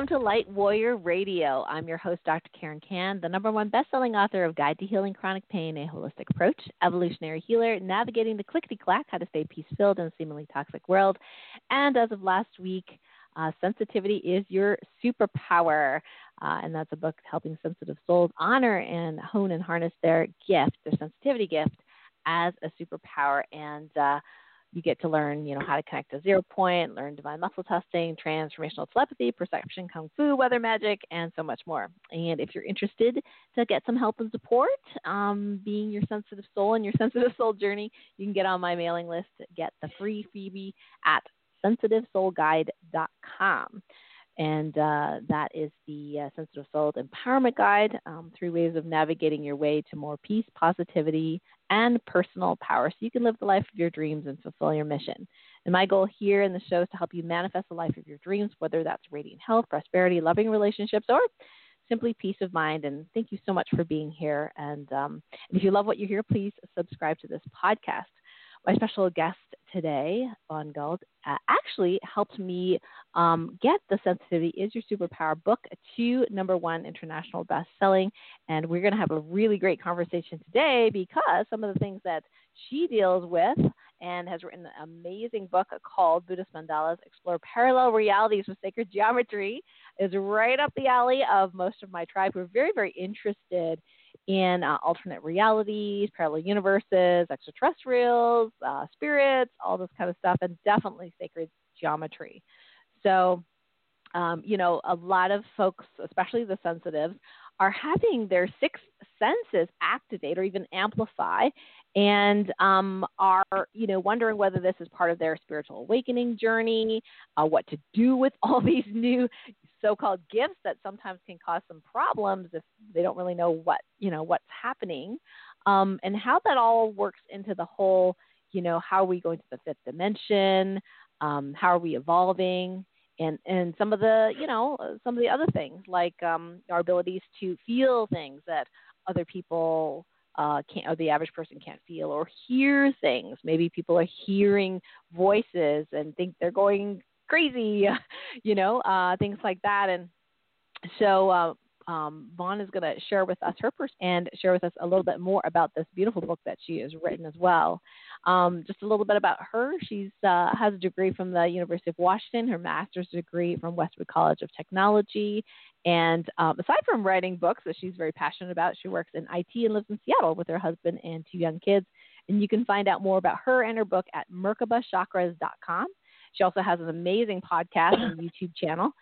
welcome to Light Warrior Radio. I'm your host, Dr. Karen Kan, the number one best-selling author of Guide to Healing Chronic Pain, a holistic approach, evolutionary healer, navigating the clickety-clack, how to stay peace-filled in a seemingly toxic world. And as of last week, uh, Sensitivity is Your Superpower. Uh, and that's a book helping sensitive souls honor and hone and harness their gift, their sensitivity gift, as a superpower. And uh, you get to learn, you know, how to connect to zero point, learn divine muscle testing, transformational telepathy, perception, kung fu, weather magic, and so much more. And if you're interested to get some help and support, um, being your sensitive soul and your sensitive soul journey, you can get on my mailing list, get the free freebie at sensitivesoulguide.com. And uh, that is the uh, Sensitive Soul Empowerment Guide um, three ways of navigating your way to more peace, positivity, and personal power so you can live the life of your dreams and fulfill your mission. And my goal here in the show is to help you manifest the life of your dreams, whether that's radiant health, prosperity, loving relationships, or simply peace of mind. And thank you so much for being here. And, um, and if you love what you hear, please subscribe to this podcast. My special guest today, Von Galt, uh, actually helped me um, get the Sensitivity is Your Superpower book to number one international best selling. And we're going to have a really great conversation today because some of the things that she deals with and has written an amazing book called Buddhist Mandalas Explore Parallel Realities with Sacred Geometry is right up the alley of most of my tribe who are very, very interested in uh, alternate realities, parallel universes, extraterrestrials, uh, spirits, all this kind of stuff, and definitely sacred geometry. So, um, you know, a lot of folks, especially the sensitives, are having their sixth senses activate or even amplify and um, are you know wondering whether this is part of their spiritual awakening journey uh, what to do with all these new so-called gifts that sometimes can cause some problems if they don't really know what you know what's happening um, and how that all works into the whole you know how are we going to the fifth dimension um, how are we evolving and and some of the you know some of the other things like um, our abilities to feel things that other people uh, can't or the average person can't feel or hear things maybe people are hearing voices and think they're going crazy, you know, uh, things like that. And so uh, um, Von is going to share with us her pers- and share with us a little bit more about this beautiful book that she has written as well. Um, just a little bit about her. She uh, has a degree from the University of Washington, her master's degree from Westwood College of Technology. And um, aside from writing books that she's very passionate about, she works in IT and lives in Seattle with her husband and two young kids. And you can find out more about her and her book at merkabachakras.com. She also has an amazing podcast and YouTube channel.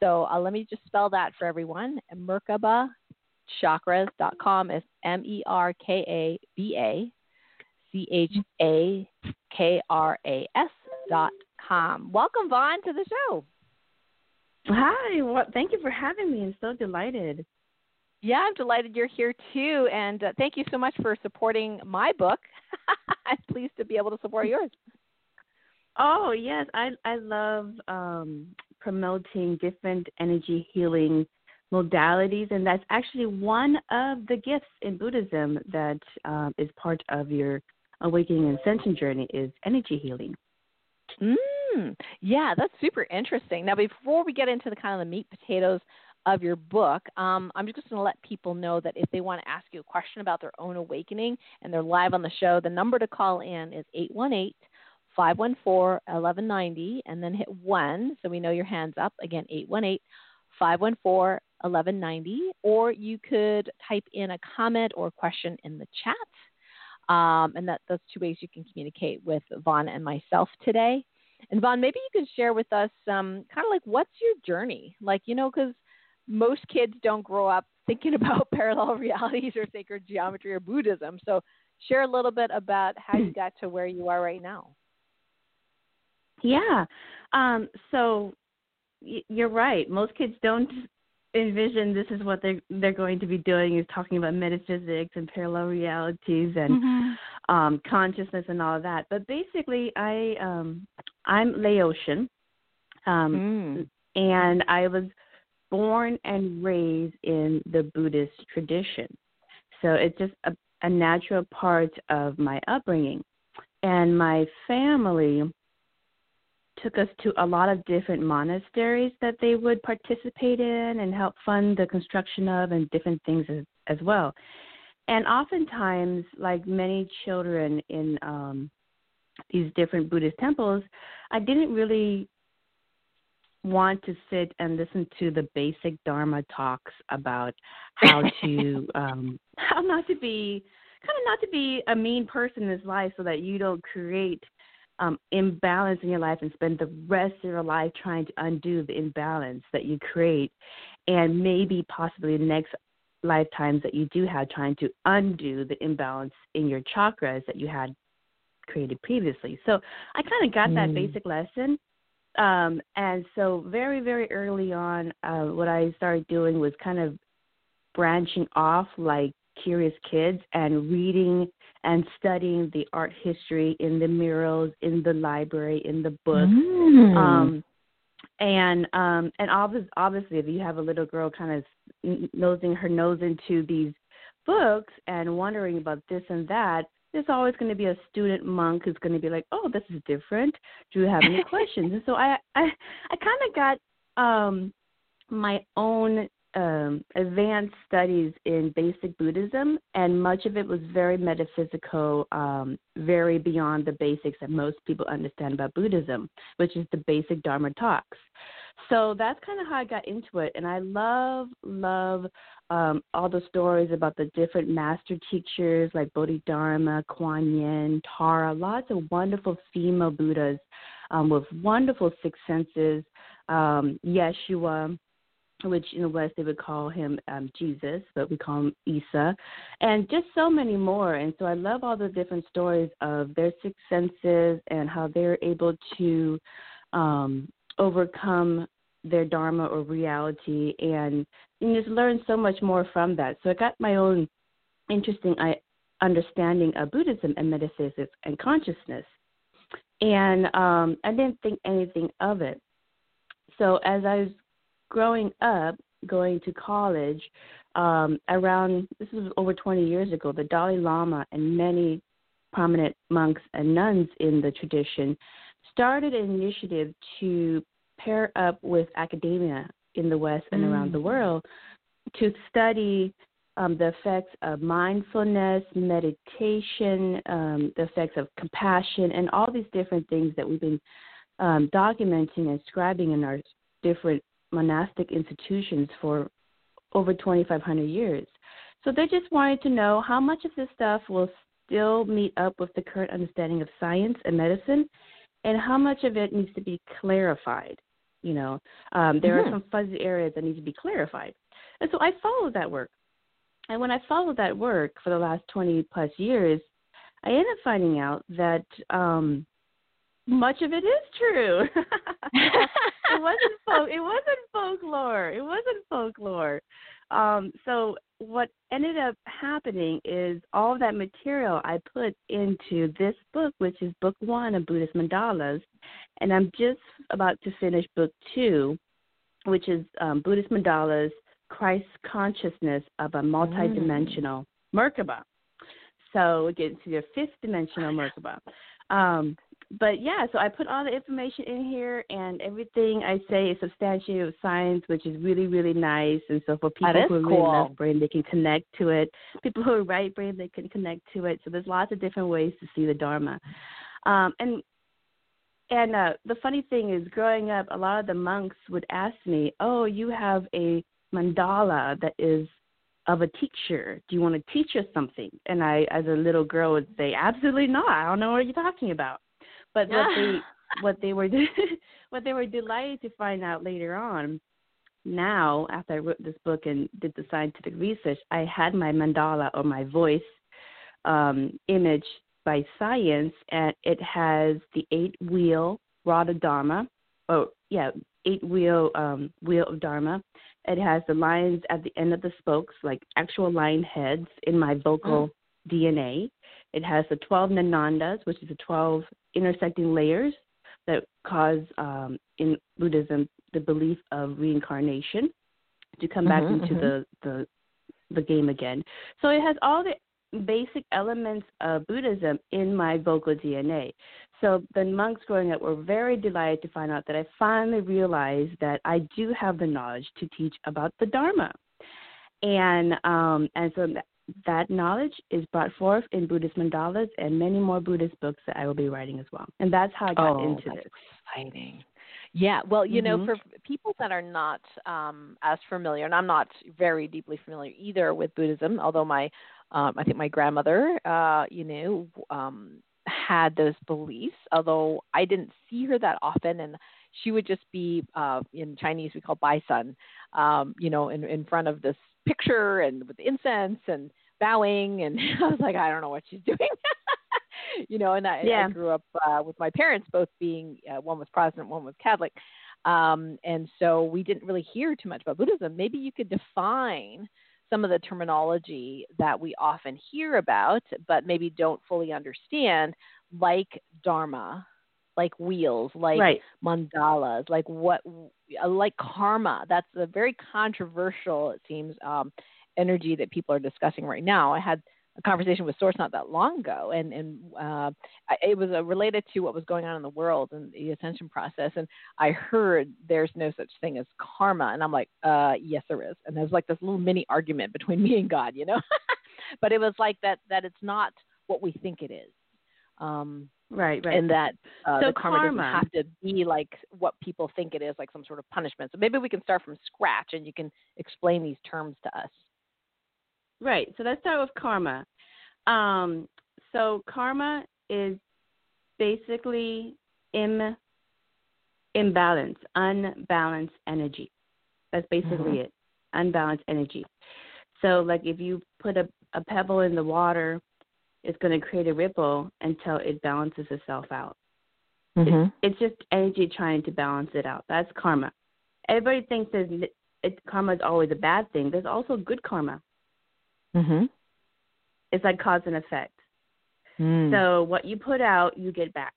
So uh, let me just spell that for everyone. Merkaba Merkabachakras.com is M E R K A B A C H A K R A S dot com. Welcome, Von, to the show. Hi. Well, thank you for having me. I'm so delighted. Yeah, I'm delighted you're here too. And uh, thank you so much for supporting my book. I'm pleased to be able to support yours. Oh yes, I I love um, promoting different energy healing modalities, and that's actually one of the gifts in Buddhism that um, is part of your awakening and ascension journey is energy healing. Mm, yeah, that's super interesting. Now, before we get into the kind of the meat potatoes of your book, um, I'm just going to let people know that if they want to ask you a question about their own awakening and they're live on the show, the number to call in is 818 514 1190 and then hit 1 so we know your hand's up. Again, 818 514 1190. Or you could type in a comment or question in the chat. Um, and that, those two ways you can communicate with Von and myself today. And Von, maybe you could share with us um, kind of like what's your journey? Like, you know, because most kids don't grow up thinking about parallel realities or sacred geometry or Buddhism. So, share a little bit about how you got to where you are right now. Yeah. Um, so y- you're right. Most kids don't envision this is what they're they're going to be doing is talking about metaphysics and parallel realities and mm-hmm. um, consciousness and all of that. But basically, I um, I'm Laotian, um, mm. and I was born and raised in the Buddhist tradition. So it's just a, a natural part of my upbringing. And my family took us to a lot of different monasteries that they would participate in and help fund the construction of and different things as, as well. And oftentimes, like many children in um, these different Buddhist temples, I didn't really want to sit and listen to the basic Dharma talks about how to um, how not to be kind of not to be a mean person in this life so that you don't create um, imbalance in your life and spend the rest of your life trying to undo the imbalance that you create, and maybe possibly the next lifetimes that you do have trying to undo the imbalance in your chakras that you had created previously. So I kind of got mm. that basic lesson. Um, and so very, very early on, uh, what I started doing was kind of branching off like curious kids and reading and studying the art history in the murals, in the library, in the books. Mm. Um, and um, and obviously, obviously, if you have a little girl kind of nosing her nose into these books and wondering about this and that, there's always going to be a student monk who's going to be like, "Oh, this is different. Do you have any questions?" and so I I I kind of got um my own um, advanced studies in basic Buddhism, and much of it was very metaphysical, um, very beyond the basics that most people understand about Buddhism, which is the basic Dharma talks. So that's kind of how I got into it, and I love, love um, all the stories about the different master teachers like Bodhidharma, Kuan Yin, Tara, lots of wonderful female Buddhas um, with wonderful six senses, um, Yeshua which in the West they would call him um, Jesus, but we call him Isa, and just so many more. And so I love all the different stories of their six senses and how they're able to um, overcome their dharma or reality, and you just learn so much more from that. So I got my own interesting understanding of Buddhism and metaphysics and consciousness, and um, I didn't think anything of it. So as I was growing up, going to college, um, around this was over 20 years ago, the Dalai Lama and many prominent monks and nuns in the tradition started an initiative to pair up with academia in the West and mm. around the mm. world to study um, the effects of mindfulness, meditation, um, the effects of compassion, and all these different things that we've been um, documenting and scribing in our different monastic institutions for over 2,500 years. So they just wanted to know how much of this stuff will still meet up with the current understanding of science and medicine, and how much of it needs to be clarified. You know, um, there mm-hmm. are some fuzzy areas that need to be clarified. And so I followed that work. And when I followed that work for the last 20 plus years, I ended up finding out that um, much of it is true. it wasn't folk. It wasn't folklore. It wasn't folklore. Um, so what ended up happening is all that material I put into this book, which is book one of Buddhist Mandalas, and I'm just about to finish book two, which is um, Buddhist Mandalas: Christ Consciousness of a Multidimensional mm. Merkaba. So we get into your fifth dimensional Merkaba. Um, but yeah, so I put all the information in here, and everything I say is substantiated with science, which is really, really nice. And so for people who are cool. really left brain, they can connect to it. People who are right brain, they can connect to it. So there's lots of different ways to see the Dharma. Um, and and uh, the funny thing is, growing up, a lot of the monks would ask me, "Oh, you have a mandala that is of a teacher. Do you want to teach us something?" And I, as a little girl, would say, "Absolutely not. I don't know what you're talking about." But what they what they were what they were delighted to find out later on now after I wrote this book and did the scientific research, I had my mandala or my voice um, image by science, and it has the eight wheel of Dharma. Oh, yeah, eight wheel um, wheel of Dharma. It has the lines at the end of the spokes, like actual line heads in my vocal mm. DNA. It has the 12 nidanas, which is the 12 intersecting layers that cause, um, in Buddhism, the belief of reincarnation to come back mm-hmm, into mm-hmm. the, the the game again. So it has all the basic elements of Buddhism in my vocal DNA. So the monks growing up were very delighted to find out that I finally realized that I do have the knowledge to teach about the Dharma. And um, and so that, knowledge is brought forth in Buddhist mandalas and many more Buddhist books that I will be writing as well. And that's how I got oh, into that's this. Exciting. Yeah, well, you mm-hmm. know, for people that are not um, as familiar, and I'm not very deeply familiar either with Buddhism, although my, um, I think my grandmother, uh, you know, um, had those beliefs, although I didn't see her that often, and she would just be uh, in Chinese we call bai sun, um, you know, in in front of this picture and with incense and bowing, and I was like, I don't know what she's doing. you know, and I, yeah. I grew up uh, with my parents both being uh, one was Protestant, one was Catholic, um, and so we didn't really hear too much about Buddhism. Maybe you could define some of the terminology that we often hear about, but maybe don't fully understand, like dharma, like wheels, like right. mandalas, like what, uh, like karma. That's a very controversial, it seems, um, energy that people are discussing right now. I had a conversation with Source not that long ago, and and uh, it was uh, related to what was going on in the world and the ascension process. And I heard there's no such thing as karma, and I'm like, uh, yes, there is. And there's like this little mini argument between me and God, you know. but it was like that that it's not what we think it is. Um, right, right. And that uh, so the karma, karma doesn't have to be like what people think it is, like some sort of punishment. So maybe we can start from scratch, and you can explain these terms to us. Right. So let's start with karma. Um, so karma is basically Im, imbalance, unbalanced energy. That's basically mm-hmm. it. Unbalanced energy. So like if you put a, a pebble in the water, it's going to create a ripple until it balances itself out. Mm-hmm. it's just energy trying to balance it out. That's karma. Everybody thinks that it, karma is always a bad thing. There's also good karma. Mm-hmm. It's like cause and effect. Mm. So what you put out, you get back.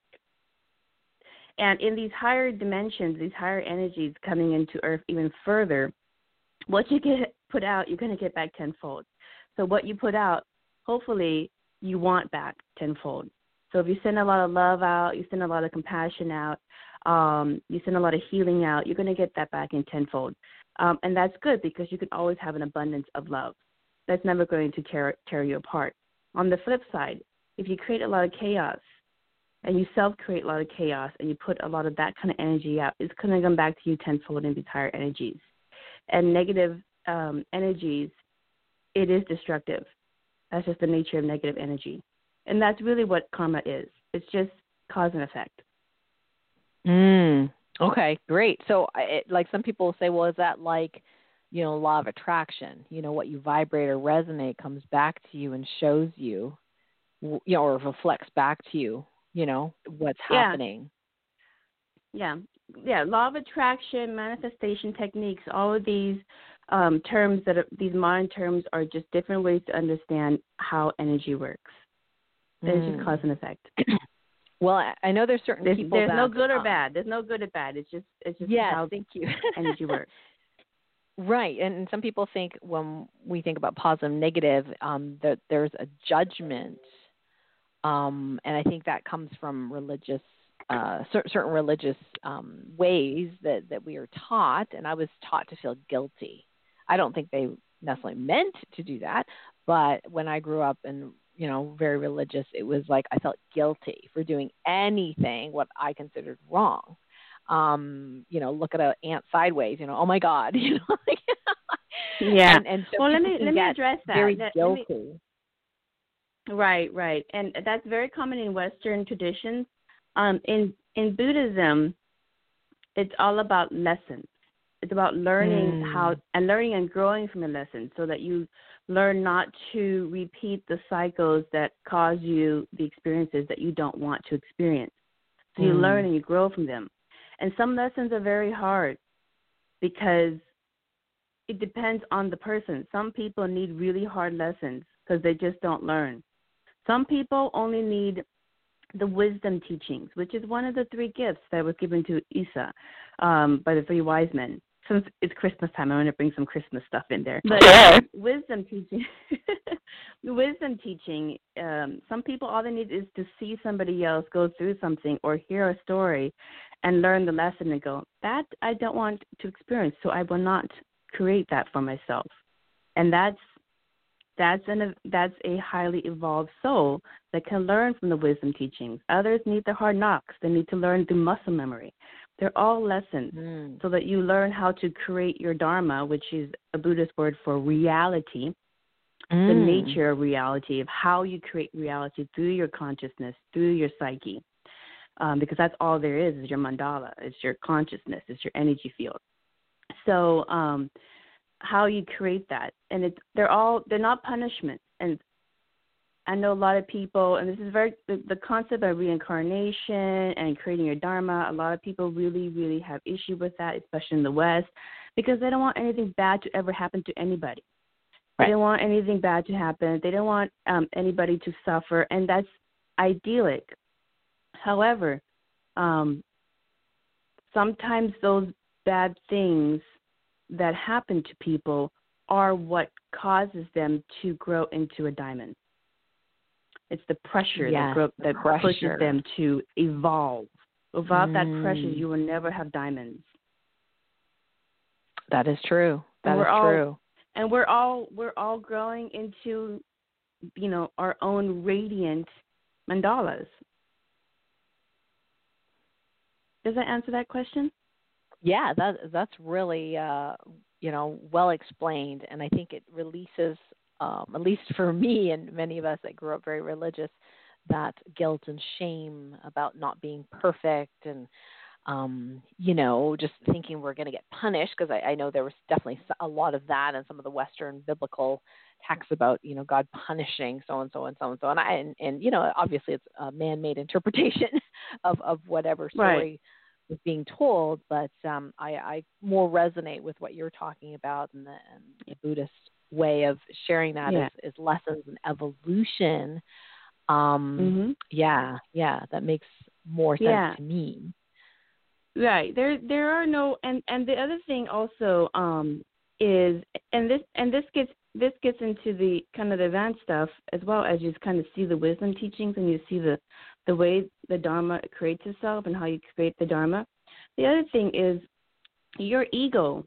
And in these higher dimensions, these higher energies coming into Earth even further, what you get put out, you're going to get back tenfold. So what you put out, hopefully, you want back tenfold. So if you send a lot of love out, you send a lot of compassion out, um, you send a lot of healing out, you're going to get that back in tenfold. Um, and that's good because you can always have an abundance of love that's never going to tear, tear you apart. On the flip side, if you create a lot of chaos and you self create a lot of chaos and you put a lot of that kind of energy out, it's going to come back to you tenfold in these higher energies. And negative um, energies, it is destructive. That's just the nature of negative energy. And that's really what karma is it's just cause and effect. Mm, okay, great. So, it, like some people say, well, is that like you know, law of attraction. You know, what you vibrate or resonate comes back to you and shows you, you know, or reflects back to you, you know, what's yeah. happening. Yeah. Yeah. Law of attraction, manifestation techniques, all of these um, terms that are, these modern terms are just different ways to understand how energy works. There's mm. just cause and effect. Well, I know there's certain there's, people. There's that, no good or um, bad. There's no good or bad. It's just it's just yes, how thank you. energy works. Right, and some people think when we think about positive, and negative, um, that there's a judgment, um, and I think that comes from religious, uh, certain religious um, ways that that we are taught. And I was taught to feel guilty. I don't think they necessarily meant to do that, but when I grew up and you know very religious, it was like I felt guilty for doing anything what I considered wrong um, you know, look at an ant sideways, you know, oh my God, you know. yeah. And, and so well, let me let me address that. Very let, guilty. Let me, right, right, and that's very common in Western traditions. Um, in in Buddhism, it's all about lessons. It's about learning mm. how and learning and growing from the lessons, so that you learn not to repeat the cycles that cause you the experiences that you don't want to experience. So you mm. learn and you grow from them. And some lessons are very hard because it depends on the person. Some people need really hard lessons because they just don't learn. Some people only need the wisdom teachings, which is one of the three gifts that was given to Isa um, by the three wise men. Since it's Christmas time, I'm going to bring some Christmas stuff in there. But sure. wisdom teaching, wisdom teaching. Um, some people all they need is to see somebody else go through something or hear a story, and learn the lesson and go, that I don't want to experience, so I will not create that for myself. And that's that's an that's a highly evolved soul that can learn from the wisdom teachings. Others need the hard knocks. They need to learn through muscle memory. They're all lessons mm. so that you learn how to create your dharma, which is a Buddhist word for reality, mm. the nature of reality, of how you create reality through your consciousness, through your psyche. Um, because that's all there is is your mandala, it's your consciousness, it's your energy field. So um, how you create that, and it's they're all they're not punishment, and I know a lot of people, and this is very the, the concept of reincarnation and creating your dharma. A lot of people really, really have issue with that, especially in the West, because they don't want anything bad to ever happen to anybody. Right. They don't want anything bad to happen. They don't want um, anybody to suffer, and that's idyllic. However, um, sometimes those bad things that happen to people are what causes them to grow into a diamond. It's the pressure yes, that, grow, that pressure. pushes them to evolve. Without mm. that pressure, mm. you will never have diamonds. That is true. That is all, true. And we're all we're all growing into, you know, our own radiant mandalas. Does that answer that question? Yeah, that that's really uh, you know well explained, and I think it releases um, at least for me and many of us that grew up very religious, that guilt and shame about not being perfect and um, you know, just thinking we're going to get punished because I, I know there was definitely a lot of that in some of the Western biblical texts about you know God punishing so and so and so and so and I and, and you know obviously it's a man-made interpretation of of whatever story right. was being told, but um, I, I more resonate with what you're talking about and the, and the Buddhist way of sharing that yeah. is, is lessons in evolution. Um, mm-hmm. Yeah, yeah, that makes more sense yeah. to me. Right. There there are no and and the other thing also um is and this and this gets this gets into the kind of the advanced stuff as well as you kind of see the wisdom teachings and you see the the way the dharma creates itself and how you create the dharma. The other thing is your ego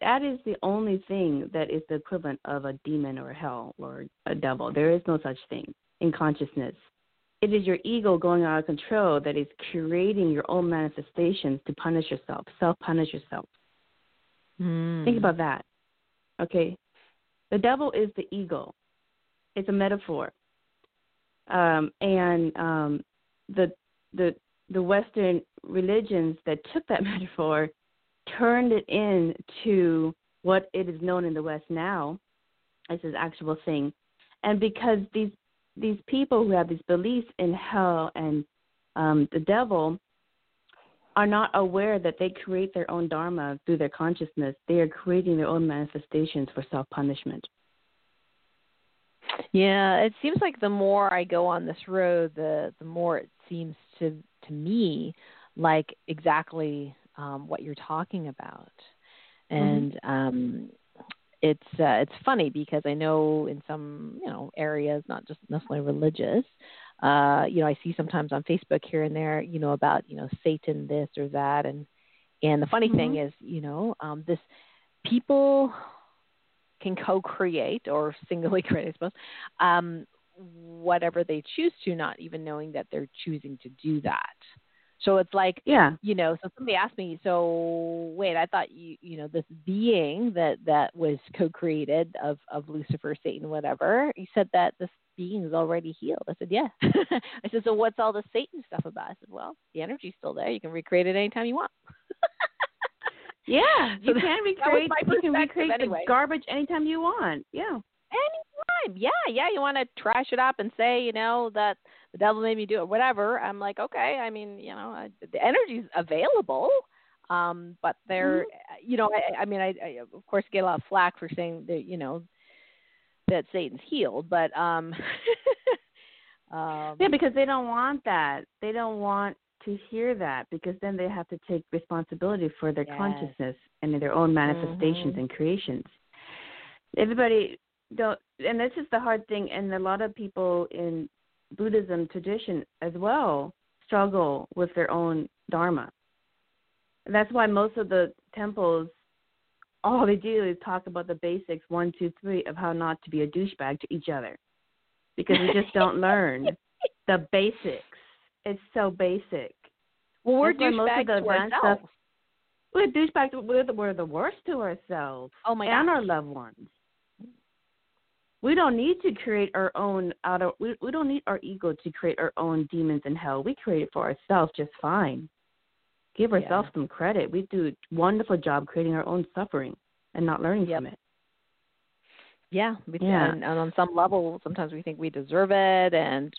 that is the only thing that is the equivalent of a demon or hell or a devil. There is no such thing in consciousness. It is your ego going out of control that is creating your own manifestations to punish yourself, self punish yourself. Mm. Think about that. Okay? The devil is the ego, it's a metaphor. Um, and um, the, the, the Western religions that took that metaphor turned it into what it is known in the West now as this actual thing. And because these these people who have these beliefs in hell and um, the devil are not aware that they create their own dharma through their consciousness. They are creating their own manifestations for self punishment. Yeah, it seems like the more I go on this road, the the more it seems to to me like exactly um, what you're talking about. Mm-hmm. And mm-hmm. um, it's uh, it's funny because I know in some you know areas, not just necessarily religious, uh, you know, I see sometimes on Facebook here and there, you know, about you know Satan this or that, and and the funny mm-hmm. thing is, you know, um, this people can co-create or singly create, I suppose, um, whatever they choose to, not even knowing that they're choosing to do that. So it's like, yeah, you know. So somebody asked me, so wait, I thought you, you know, this being that that was co-created of of Lucifer, Satan, whatever. You said that this being is already healed. I said, yeah. I said, so what's all the Satan stuff about? I said, well, the energy's still there. You can recreate it anytime you want. yeah, you so can recreate. You can recreate anyway. the garbage anytime you want. Yeah. Anytime. Yeah, yeah. You want to trash it up and say, you know, that the devil made me do it, whatever. I'm like, okay. I mean, you know, I, the energy's available, um, but there, mm-hmm. you know, I, I mean, I, I of course get a lot of flack for saying that, you know, that Satan's healed, but um, um yeah, because they don't want that. They don't want to hear that because then they have to take responsibility for their yes. consciousness and their own manifestations mm-hmm. and creations. Everybody don't, and this is the hard thing, and a lot of people in Buddhism tradition as well struggle with their own dharma. That's why most of the temples, all they do is talk about the basics one, two, three of how not to be a douchebag to each other, because we just don't learn the basics. It's so basic. Well, we're douchebags to ourselves. Stuff, we're douchebags. We're the, we're the worst to ourselves. Oh my and our loved ones. We don't need to create our own out of. We we don't need our ego to create our own demons in hell. We create it for ourselves just fine. Give ourselves yeah. some credit. We do a wonderful job creating our own suffering and not learning yep. from it. Yeah, yeah. And, and on some level, sometimes we think we deserve it, and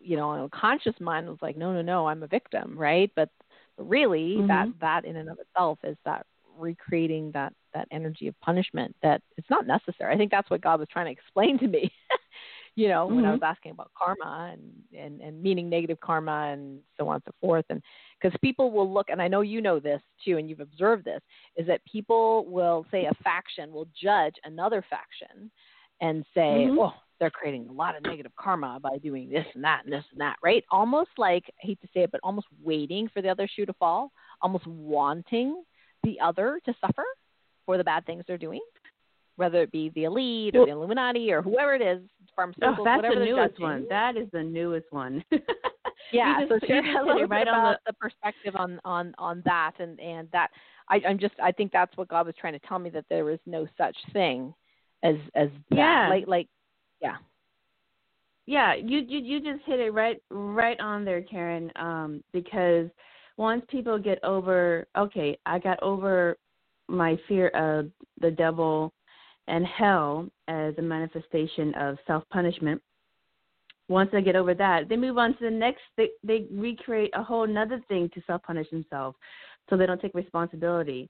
you know, on a conscious mind, it's like, no, no, no, I'm a victim, right? But really, mm-hmm. that that in and of itself is that recreating that that energy of punishment that it's not necessary. I think that's what God was trying to explain to me. you know, mm-hmm. when I was asking about karma and, and and meaning negative karma and so on and so forth, and because people will look, and I know you know this too, and you've observed this, is that people will say a faction will judge another faction and say, mm-hmm. oh, they're creating a lot of negative karma by doing this and that and this and that, right? Almost like, I hate to say it, but almost waiting for the other shoe to fall, almost wanting the other to suffer for the bad things they're doing, whether it be the elite or the Illuminati or whoever it is, pharmaceuticals, oh, that's whatever the newest judging. one. That is the newest one. yeah, so share a little right bit about the... the perspective on on on that, and and that I, I'm just I think that's what God was trying to tell me that there is no such thing as as that. Yeah. Like like yeah. Yeah, you you you just hit it right right on there, Karen. Um, because once people get over, okay, I got over my fear of the devil and hell as a manifestation of self punishment. Once they get over that, they move on to the next. They they recreate a whole another thing to self punish themselves, so they don't take responsibility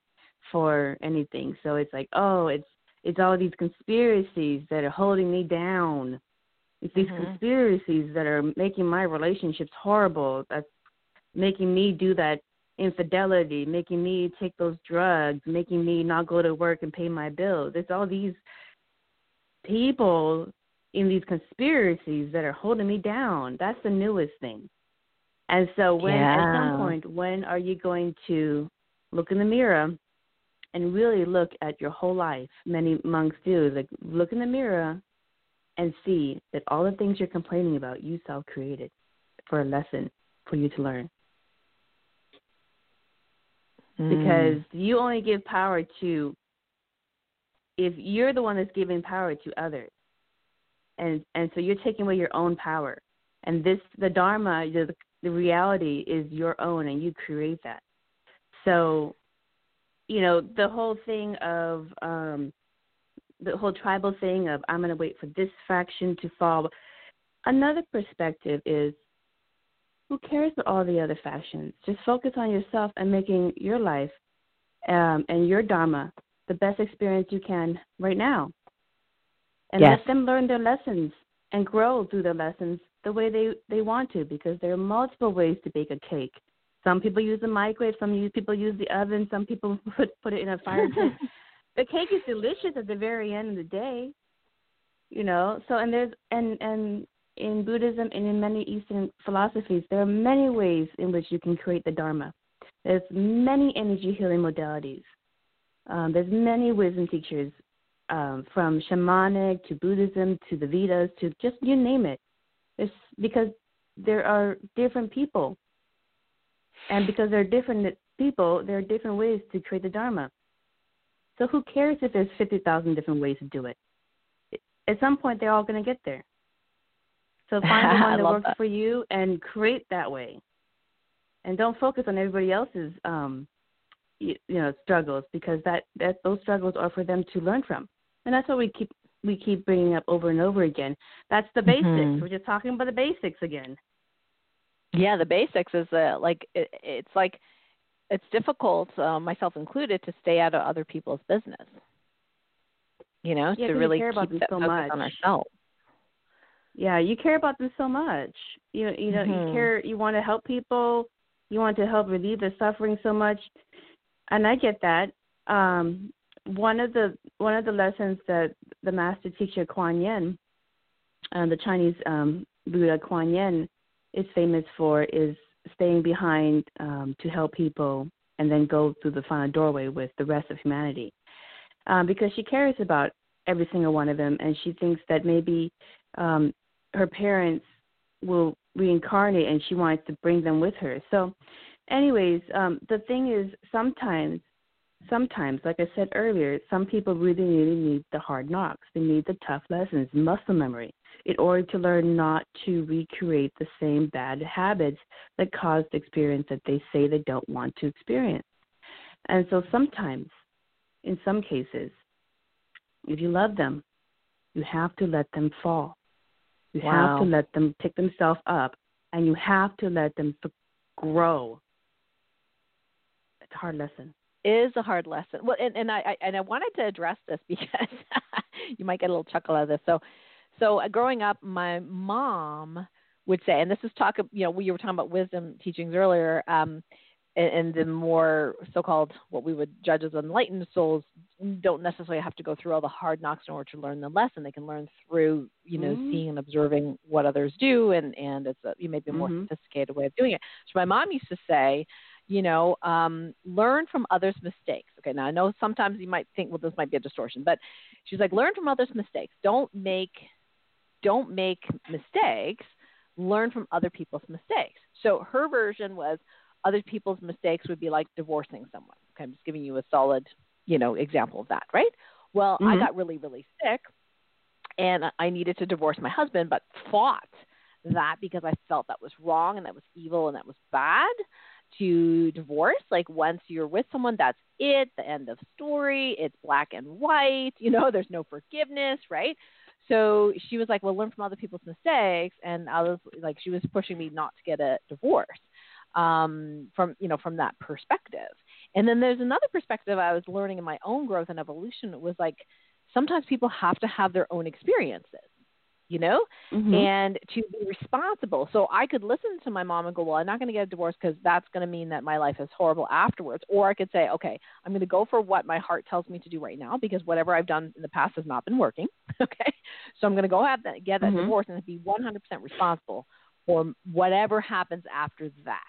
for anything. So it's like, oh, it's it's all these conspiracies that are holding me down. It's these mm-hmm. conspiracies that are making my relationships horrible. That's making me do that infidelity, making me take those drugs, making me not go to work and pay my bills. It's all these people in these conspiracies that are holding me down. That's the newest thing. And so when yeah. at some point when are you going to look in the mirror and really look at your whole life? Many monks do. Like look in the mirror and see that all the things you're complaining about you self created for a lesson for you to learn mm. because you only give power to if you're the one that's giving power to others and and so you're taking away your own power and this the dharma the, the reality is your own and you create that so you know the whole thing of um the whole tribal thing of i'm going to wait for this faction to fall another perspective is who cares about all the other factions? Just focus on yourself and making your life um, and your dharma the best experience you can right now. And yes. let them learn their lessons and grow through their lessons the way they, they want to because there are multiple ways to bake a cake. Some people use the microwave, some people use the oven, some people put put it in a fire pit. the cake is delicious at the very end of the day. You know, so and there's and and in Buddhism and in many Eastern philosophies, there are many ways in which you can create the Dharma. There's many energy healing modalities. Um, there's many wisdom teachers, um, from shamanic to Buddhism to the Vedas to just you name it. It's because there are different people, and because there are different people, there are different ways to create the Dharma. So who cares if there's fifty thousand different ways to do it? At some point, they're all going to get there. So find the one that works that. for you and create that way. And don't focus on everybody else's um you, you know struggles because that that those struggles are for them to learn from. And that's what we keep we keep bringing up over and over again. That's the basics. Mm-hmm. We're just talking about the basics again. Yeah, the basics is uh, like it, it's like it's difficult, uh, myself included, to stay out of other people's business. You know, yeah, to really care keep about them that so focus much. on ourselves. Yeah, you care about them so much. You you know mm-hmm. you care. You want to help people. You want to help relieve the suffering so much, and I get that. Um, one of the one of the lessons that the master teacher Kuan Yin, uh, the Chinese um, Buddha Kuan Yin, is famous for is staying behind um, to help people and then go through the final doorway with the rest of humanity, um, because she cares about every single one of them, and she thinks that maybe um, her parents will reincarnate, and she wants to bring them with her. So, anyways, um, the thing is, sometimes, sometimes, like I said earlier, some people really, really need the hard knocks. They need the tough lessons, muscle memory, in order to learn not to recreate the same bad habits that caused the experience that they say they don't want to experience. And so, sometimes, in some cases, if you love them, you have to let them fall. You wow. have to let them pick themselves up, and you have to let them grow. It's a hard lesson. It is a hard lesson. Well, and, and I, I and I wanted to address this because you might get a little chuckle out of this. So, so uh, growing up, my mom would say, and this is talk. You know, we were talking about wisdom teachings earlier. Um, and, the more so-called what we would judge as enlightened souls don't necessarily have to go through all the hard knocks in order to learn the lesson. They can learn through, you know, mm-hmm. seeing and observing what others do, and and it's a you maybe a more mm-hmm. sophisticated way of doing it. So my mom used to say, you know, um, learn from others' mistakes. Okay, now I know sometimes you might think, well, this might be a distortion, but she's like, learn from others' mistakes. Don't make, don't make mistakes. Learn from other people's mistakes. So her version was, other people's mistakes would be like divorcing someone. Okay, I'm just giving you a solid, you know, example of that, right? Well, mm-hmm. I got really, really sick and I needed to divorce my husband, but fought that because I felt that was wrong and that was evil and that was bad to divorce. Like once you're with someone, that's it, the end of story. It's black and white, you know, there's no forgiveness, right? So she was like, Well, learn from other people's mistakes and I was like she was pushing me not to get a divorce um, from you know from that perspective. And then there's another perspective I was learning in my own growth and evolution. It was like sometimes people have to have their own experiences, you know, mm-hmm. and to be responsible. So I could listen to my mom and go, well, I'm not going to get a divorce because that's going to mean that my life is horrible afterwards. Or I could say, okay, I'm going to go for what my heart tells me to do right now because whatever I've done in the past has not been working. okay, so I'm going to go have that, get that mm-hmm. divorce and be 100% responsible for whatever happens after that.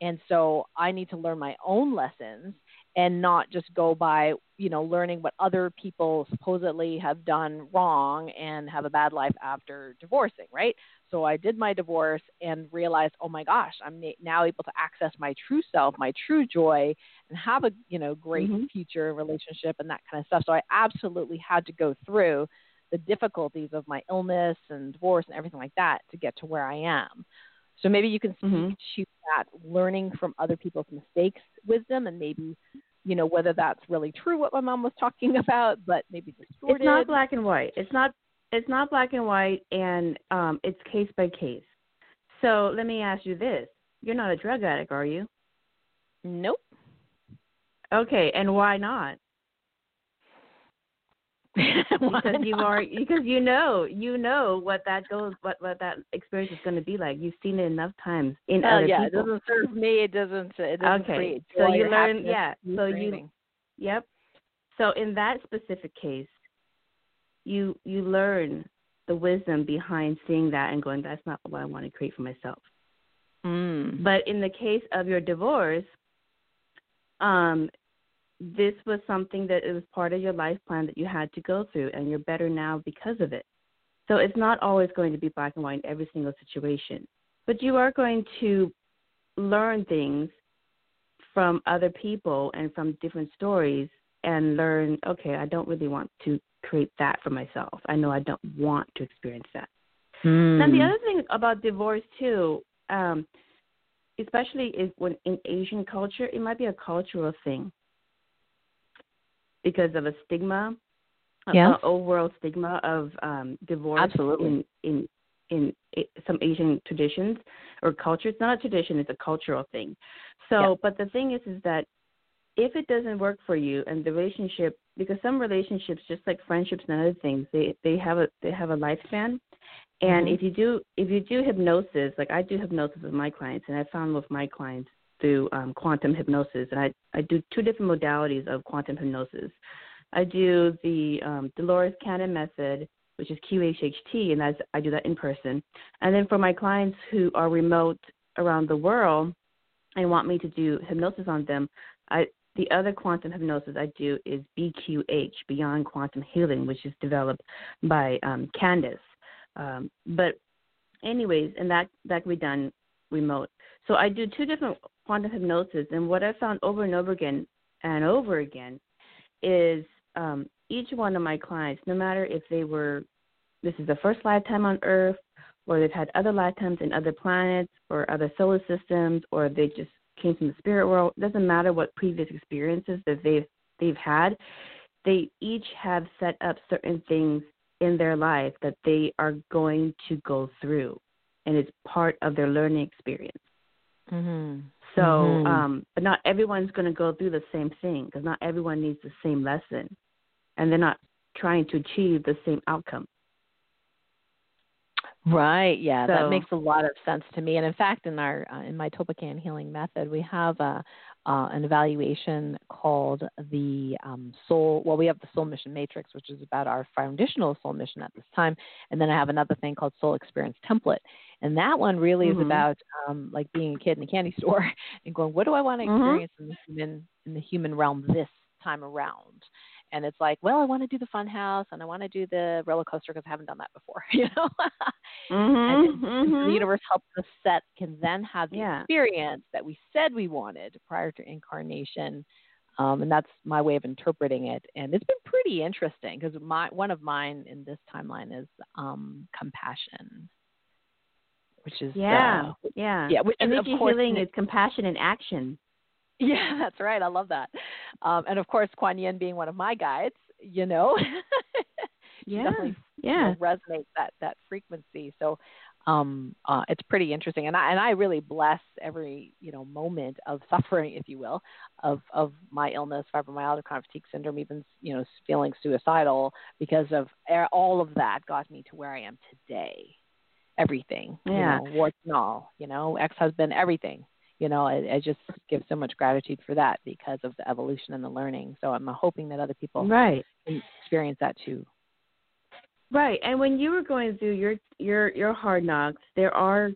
And so I need to learn my own lessons and not just go by, you know, learning what other people supposedly have done wrong and have a bad life after divorcing, right? So I did my divorce and realized, oh my gosh, I'm now able to access my true self, my true joy, and have a, you know, great mm-hmm. future relationship and that kind of stuff. So I absolutely had to go through the difficulties of my illness and divorce and everything like that to get to where I am. So maybe you can speak mm-hmm. to that learning from other people's mistakes wisdom and maybe you know whether that's really true what my mom was talking about, but maybe distorted. It's not black and white. It's not it's not black and white and um it's case by case. So let me ask you this. You're not a drug addict, are you? Nope. Okay, and why not? because you are because you know you know what that goes what what that experience is going to be like. You've seen it enough times in oh, other yeah, people. it doesn't serve me. It doesn't. It doesn't okay. create so you learn. Yeah. So you. Yep. So in that specific case, you you learn the wisdom behind seeing that and going, that's not what I want to create for myself. Mm. But in the case of your divorce, um, this was something that it was part of your life plan that you had to go through, and you're better now because of it. So it's not always going to be black and white in every single situation, but you are going to learn things from other people and from different stories and learn, okay, I don't really want to create that for myself. I know I don't want to experience that. Mm. And the other thing about divorce too, um, especially is when in Asian culture, it might be a cultural thing because of a stigma, yeah. an overall stigma of um, divorce Absolutely. in in in some Asian traditions or culture. It's not a tradition; it's a cultural thing. So, yeah. but the thing is, is that if it doesn't work for you and the relationship, because some relationships, just like friendships and other things, they they have a they have a lifespan. And mm-hmm. if you do if you do hypnosis, like I do hypnosis with my clients, and I found with my clients through um, quantum hypnosis, and I I do two different modalities of quantum hypnosis. I do the um, Dolores Cannon method, which is QHHT, and that's, I do that in person. And then for my clients who are remote around the world and want me to do hypnosis on them, I the other quantum hypnosis I do is BQH, Beyond Quantum Healing, which is developed by um, Candace. Um, but anyways, and that that can be done remote. So I do two different quantum hypnosis, and what I found over and over again and over again is um, each one of my clients, no matter if they were this is the first lifetime on Earth, or they've had other lifetimes in other planets or other solar systems, or they just came from the spirit world. It doesn't matter what previous experiences that they've they've had. They each have set up certain things in their life that they are going to go through, and it's part of their learning experience. Mm-hmm. So, mm-hmm. um, but not everyone's going to go through the same thing because not everyone needs the same lesson, and they're not trying to achieve the same outcome. Right. Yeah, so, that makes a lot of sense to me. And in fact, in our uh, in my Toppan healing method, we have a uh, an evaluation called the um, soul. Well, we have the soul mission matrix, which is about our foundational soul mission at this time, and then I have another thing called soul experience template, and that one really mm-hmm. is about um, like being a kid in a candy store and going, what do I want to mm-hmm. experience mm-hmm. in the human in the human realm this time around? and it's like, well, I want to do the fun house and I want to do the roller coaster because I haven't done that before, you know. mm-hmm, and, mm-hmm. the universe helps us set can then have the yeah. experience that we said we wanted prior to incarnation. Um, and that's my way of interpreting it, and it's been pretty interesting because my one of mine in this timeline is um, compassion, which is yeah, uh, yeah, yeah. Which energy is, of course, healing is compassion in action. Yeah, that's right. I love that. Um, and of course, Kuan Yin being one of my guides, you know, yeah, definitely yeah, resonates that that frequency. So um, uh, it's pretty interesting, and I and I really bless every you know moment of suffering, if you will, of of my illness, fibromyalgia, chronic fatigue syndrome, even you know feeling suicidal because of all of that got me to where I am today. Everything, yeah, you know, warts and all, you know, ex-husband, everything you know, I, I just give so much gratitude for that because of the evolution and the learning. So I'm hoping that other people right experience that too. Right, and when you were going through your your your hard knocks, there are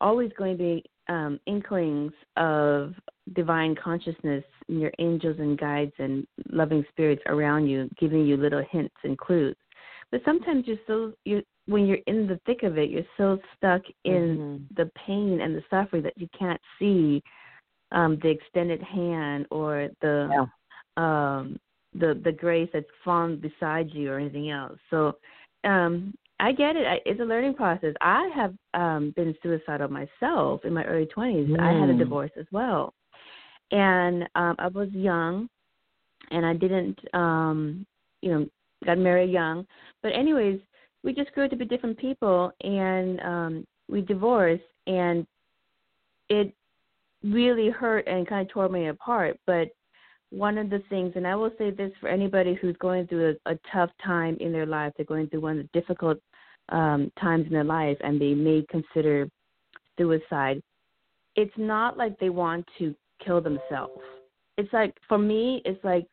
always going to be um, inklings of divine consciousness, and your angels and guides and loving spirits around you, giving you little hints and clues. But sometimes you're so you when you're in the thick of it, you're so stuck in mm-hmm. the pain and the suffering that you can't see um, the extended hand or the yeah. um, the the grace that's found beside you or anything else. So um, I get it. I, it's a learning process. I have um, been suicidal myself in my early 20s. Mm. I had a divorce as well, and um, I was young, and I didn't, um, you know, got married young. But anyways, we just grew to be different people and um we divorced and it really hurt and kind of tore me apart. But one of the things and i will say this for anybody who's going through a, a tough time in their life they're going through one of the difficult um times in their life and they may consider suicide it's not like they want to kill themselves. It's like for me it's like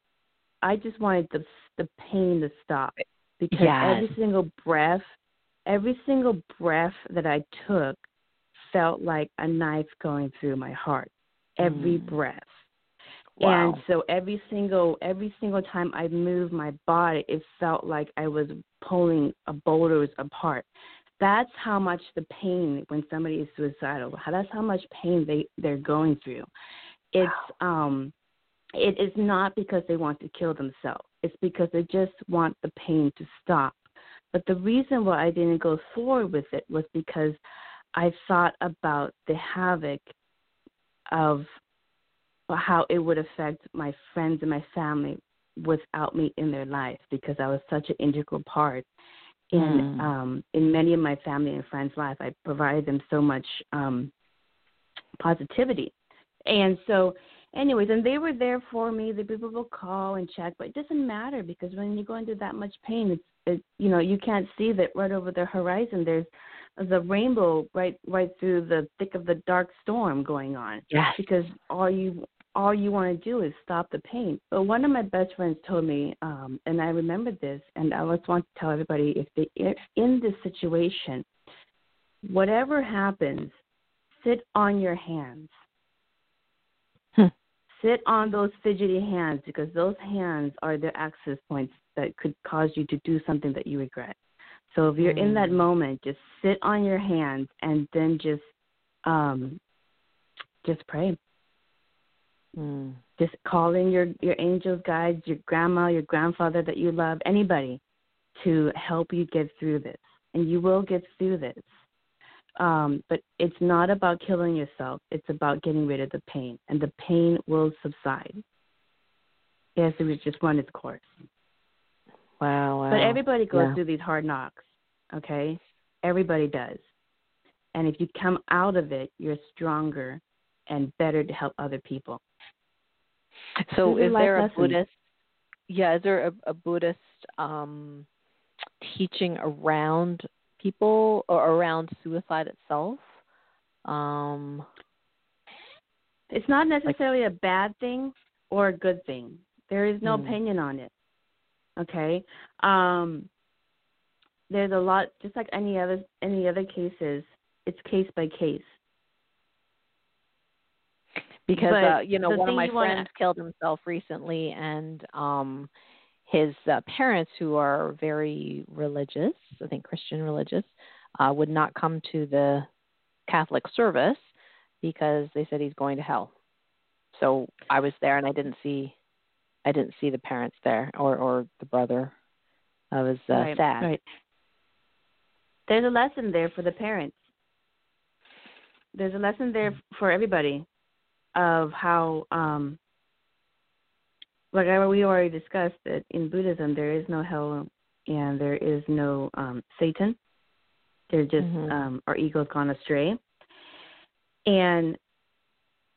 i just wanted the the pain to stop because yes. every single breath, every single breath that I took felt like a knife going through my heart. Every mm. breath. Wow. And so every single every single time I moved my body, it felt like I was pulling a boulders apart. That's how much the pain when somebody is suicidal. That's how much pain they they're going through. It's wow. um it is not because they want to kill themselves. It's because I just want the pain to stop. But the reason why I didn't go forward with it was because I thought about the havoc of how it would affect my friends and my family without me in their life because I was such an integral part in mm. um in many of my family and friends' life. I provided them so much um positivity. And so anyways, and they were there for me. The people will call and check, but it doesn't matter because when you're going through that much pain, it's it, you know you can't see that right over the horizon. There's the rainbow right right through the thick of the dark storm going on. Yes. Because all you all you want to do is stop the pain. But one of my best friends told me, um, and I remembered this, and I just want to tell everybody if they if in this situation, whatever happens, sit on your hands. Sit on those fidgety hands because those hands are the access points that could cause you to do something that you regret. So if you're mm. in that hmm. moment, just sit on your hands and then just um just pray. Mm. Just call in your your angels, guides, your grandma, your grandfather that you love, anybody to help you get through this. And you will get through this. Um, but it's not about killing yourself. It's about getting rid of the pain, and the pain will subside. Yes, it was just run its course. Wow, wow. But everybody goes yeah. through these hard knocks. Okay, everybody does. And if you come out of it, you're stronger and better to help other people. So, is there a Buddhist? Yeah, is there a, a Buddhist um, teaching around people or around suicide itself? Um, it's not necessarily like, a bad thing or a good thing. There is no hmm. opinion on it. Okay. Um, there's a lot, just like any other any other cases. It's case by case. Because uh, you know, one of my friends wanna... killed himself recently, and um, his uh, parents, who are very religious, I think Christian religious, uh, would not come to the Catholic service because they said he's going to hell. So I was there, and I didn't see I didn't see the parents there or or the brother. I was uh, right, sad. Right. There's a lesson there for the parents. There's a lesson there for everybody of how, um, like we already discussed, that in Buddhism there is no hell and there is no um, Satan. They're just mm-hmm. um, our ego's gone astray. And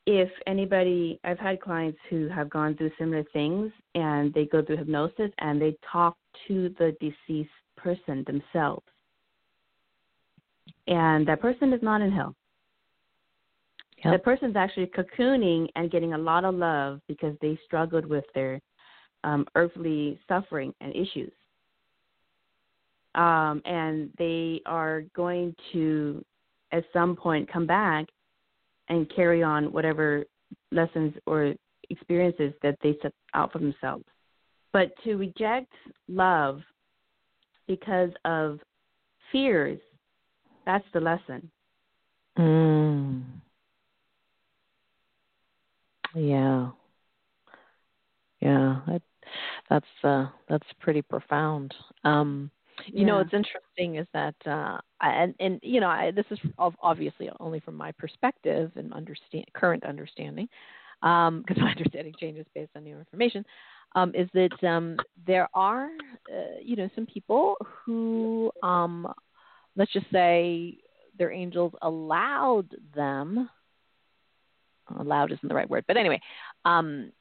if anybody I've had clients who have gone through similar things and they go through hypnosis and they talk to the deceased person themselves. And that person is not in hell. Yep. That person's actually cocooning and getting a lot of love because they struggled with their um, earthly suffering and issues. Um, and they are going to, at some point, come back and carry on whatever lessons or experiences that they set out for themselves. But to reject love because of fears, that's the lesson. Mm. Yeah. Yeah, that, that's uh that's pretty profound. Um you yeah. know what's interesting is that uh and and you know I, this is obviously only from my perspective and understand current understanding um because my understanding changes based on new information um is that um there are uh, you know some people who um let's just say their angels allowed them allowed isn't the right word but anyway um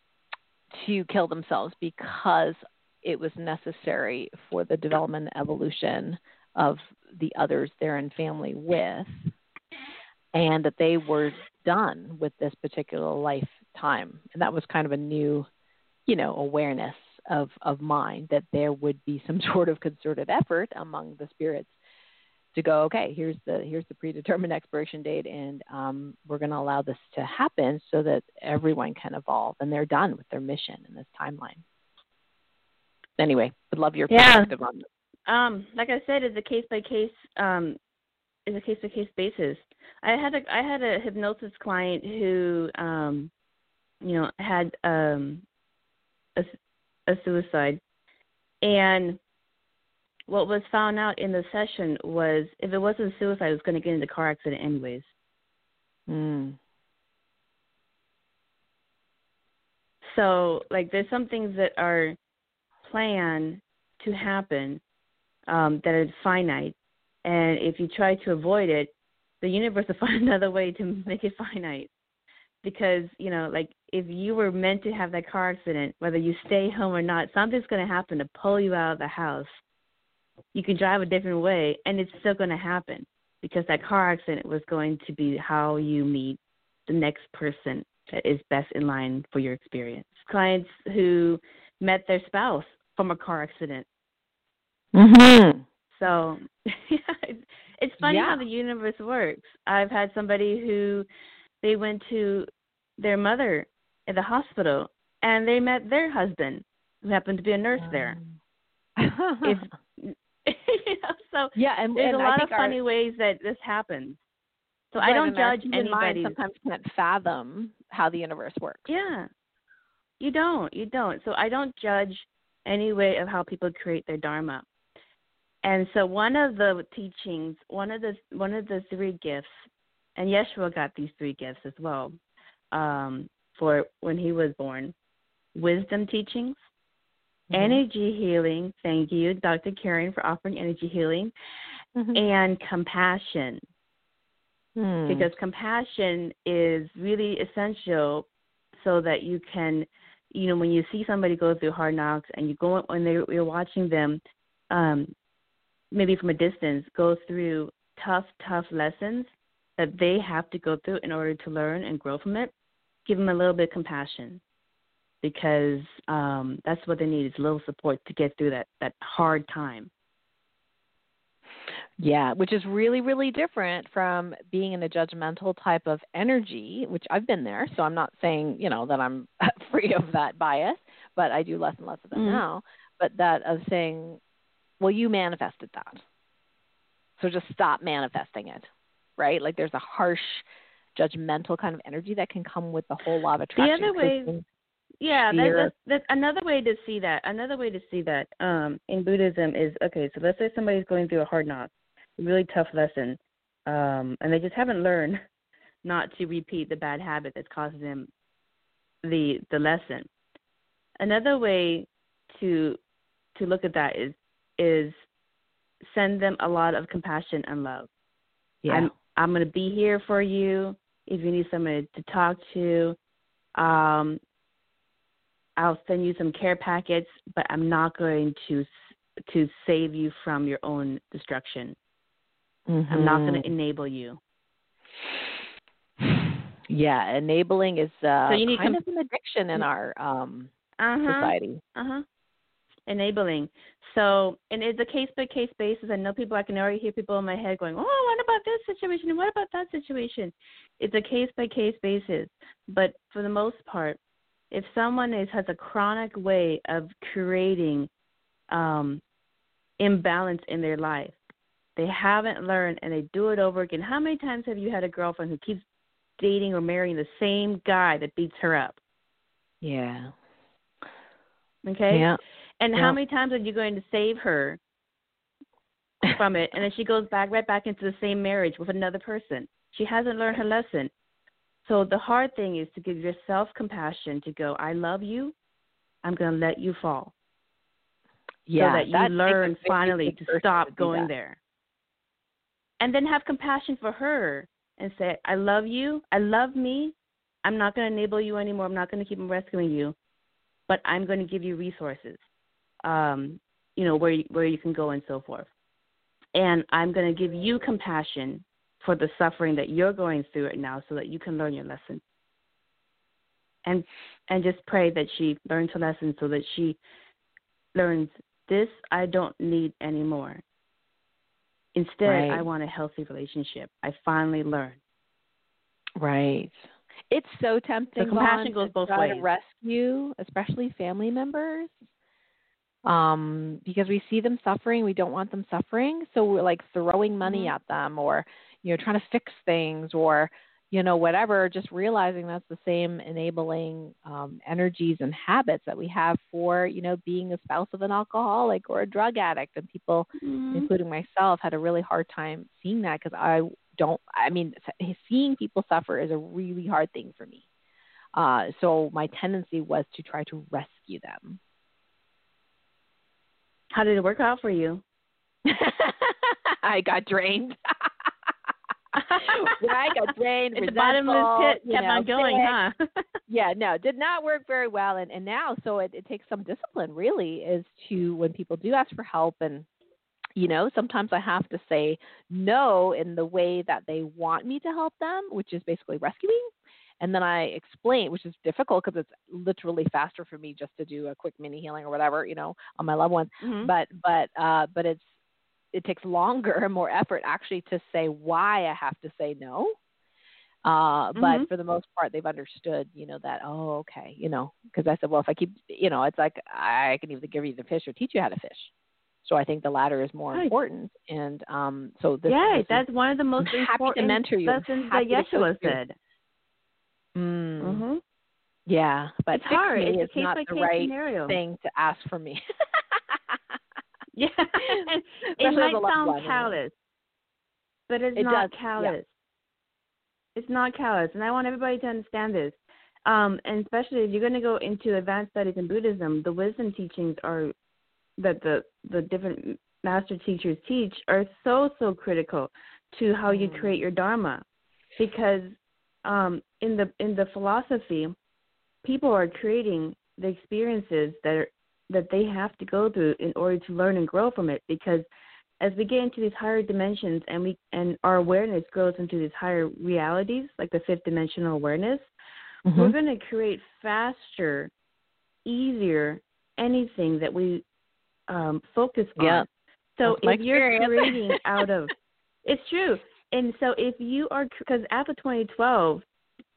to kill themselves because it was necessary for the development and evolution of the others they're in family with, and that they were done with this particular lifetime. And that was kind of a new, you know, awareness of, of mine that there would be some sort of concerted effort among the spirits to go, okay, here's the here's the predetermined expiration date, and um, we're going to allow this to happen so that everyone can evolve, and they're done with their mission in this timeline anyway, would love your perspective yeah. on this. Um, like I said, it's a case by case um is a case by case basis. I had a I had a hypnosis client who um you know had um a, a suicide and what was found out in the session was if it wasn't suicide, it was going to get into a car accident anyways. Mm. So, like, there's some things that are planned to happen um, that is finite. And if you try to avoid it, the universe will find another way to make it finite. Because, you know, like if you were meant to have that car accident, whether you stay home or not, something's going to happen to pull you out of the house. You can drive a different way, and it's still going to happen because that car accident was going to be how you meet the next person that is best in line for your experience. Clients who met their spouse from a car accident. Mhm. So it's, funny Yeah. how the universe works. I've had somebody who they went to their mother at the hospital and they met their husband who happened to be a nurse there. If you know, so yeah, and, there's and a lot of our- funny ways that this happens. So I don't judge anybody. Sometimes can't fathom how the universe works. Yeah. You don't. You don't. So I don't judge any way of how people create their dharma. And so one of the teachings, one of the one of the three gifts, and Yeshua got these three gifts as well, um, for when he was born. Wisdom teachings, Mhm. energy healing, thank you, Dr. Karen for offering energy healing, Mhm. and compassion Hmm. because compassion is really essential so that you can you know when you see somebody go through hard knocks and you go when they you're watching them um maybe from a distance go through tough tough lessons that they have to go through in order to learn and grow from it give them a little bit of compassion because um that's what they need is a little support to get through that that hard time Yeah, which is really, really different from being in a judgmental type of energy, which I've been there. So I'm not saying, you know, that I'm free of that bias, but I do less and less of that Mhm. now. But that of saying, well, you manifested that. So just stop manifesting it, right? Like there's a harsh, judgmental kind of energy that can come with the whole law of attraction. other way-. Yeah, that, that's, that's another way to see that. Another way to see that um, in Buddhism is okay. So let's say somebody's going through a hard knock, a really tough lesson, um, and they just haven't learned not to repeat the bad habit that's causing them the the lesson. Another way to to look at that is is send them a lot of compassion and love. Yeah. I'm I'm going to be here for you if you need somebody to talk to. Um, I'll send you some care packets, but I'm not going to to save you from your own destruction. I'm not going to enable you. Yeah, enabling is uh, So you need kind com- of an addiction in our um, Uh huh. society. Uh huh. Enabling. So, and it's a case by case basis. I know people. I can already hear people in my head going, "Oh, what about this situation? And what about that situation?" It's a case by case basis. But for the most part, if someone is has a chronic way of creating um, imbalance in their life, they haven't learned, and they do it over again. How many times have you had a girlfriend who keeps dating or marrying the same guy that beats her up? Yeah. Okay. Yeah. And Yeah. how many times are you going to save her from it? And then she goes back right back into the same marriage with another person. She hasn't learned her lesson. So the hard thing is to give yourself compassion to go, I love you. I'm going to let you fall. Yeah. so that you learn finally to stop do going that. there. And then have compassion for her and say, I love you. I love me. I'm not going to enable you anymore. I'm not going to keep on rescuing you, but I'm going to give you resources, um, you know, where you, where you can go and so forth. And I'm going to give you compassion for the suffering that you're going through right now so that you can learn your lesson. And and just pray that she learns her lesson so that she learns this I don't need anymore. Instead, Right. I want a healthy relationship. I finally learned. Right. It's so tempting. The compassion Von, goes to both try to ways. rescue, especially family members, um, because we see them suffering. We don't want them suffering, so we're like throwing money Mhm. at them, or you know, trying to fix things, or you know, whatever. Just realizing that's the same enabling um, energies and habits that we have for you know being a spouse of an alcoholic or a drug addict, and people Mm-hmm. including myself, had a really hard time seeing that because I don't. I mean, seeing people suffer is a really hard thing for me. Uh, so my tendency was to try to rescue them. How did it work out for you? I got drained. I got drained. The bottomless pit kept know, on going, sick. huh? yeah, no, did not work very well. And, and now, so it, it takes some discipline really is to, when people do ask for help and, you know sometimes i have to say no in the way that they want me to help them which is basically rescuing and then i explain which is difficult because it's literally faster for me just to do a quick mini healing or whatever you know on my loved ones mm-hmm. but but uh but it's it takes longer and more effort actually to say why i have to say no uh, but mm-hmm. for the most part, they've understood, you know, that, oh, okay, you know, because I said, well, if I keep, you know, it's like I can either give you the fish or teach you how to fish. So I think the latter is more right. important. And um, so this, yeah, this that's is, one of the most I'm important mentor you. lessons that Yeshua said. Mm. Mm-hmm. Yeah, but it's hard. Me it's not the right scenario. thing to ask for me. yeah, it might sound callous, but it's it not does. callous. Yeah. It's not callous, and I want everybody to understand this. Um, and especially if you're going to go into advanced studies in Buddhism, the wisdom teachings are that the the different master teachers teach are so so critical to how you mm. create your dharma because um, in the in the philosophy people are creating the experiences that are, that they have to go through in order to learn and grow from it because as we get into these higher dimensions and we and our awareness grows into these higher realities like the fifth dimensional awareness mm-hmm. we're going to create faster easier anything that we um, focus on. Yeah. So That's if you're creating out of, it's true. And so if you are, because after 2012,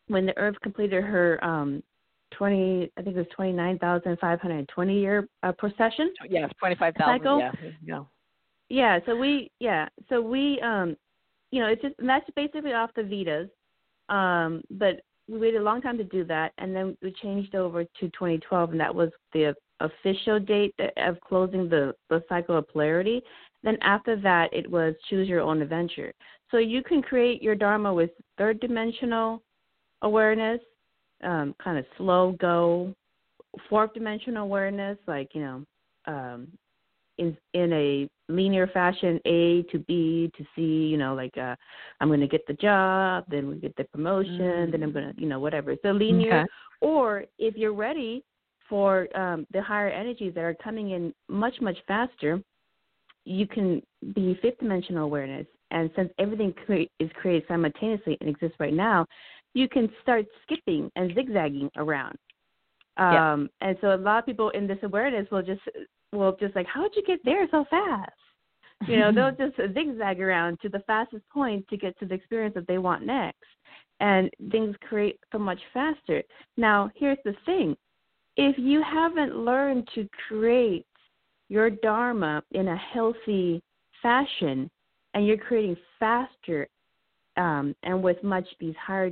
when the Earth completed her um, 20, I think it was 29,520 year uh, precession. Yeah, 25,000. Yeah. yeah. Yeah. So we, yeah. So we, um, you know, it's just, that's basically off the Vedas. Um, but we waited a long time to do that, and then we changed over to 2012, and that was the official date of closing the, the cycle of polarity. Then after that, it was choose your own adventure. So you can create your Dharma with third dimensional awareness, um, kind of slow go, fourth dimensional awareness, like, you know, um, in in a linear fashion, A to B to C, you know, like uh, I'm going to get the job, then we get the promotion, mm-hmm. then I'm going to, you know, whatever. So linear. Okay. Or if you're ready for um, the higher energies that are coming in much, much faster, you can be fifth dimensional awareness. And since everything cre- is created simultaneously and exists right now, you can start skipping and zigzagging around. Um, yeah. And so a lot of people in this awareness will just will just like, how'd you get there so fast? You know, they'll just zigzag around to the fastest point to get to the experience that they want next. And things create so much faster. Now, here's the thing if you haven't learned to create your dharma in a healthy fashion and you're creating faster um, and with much these higher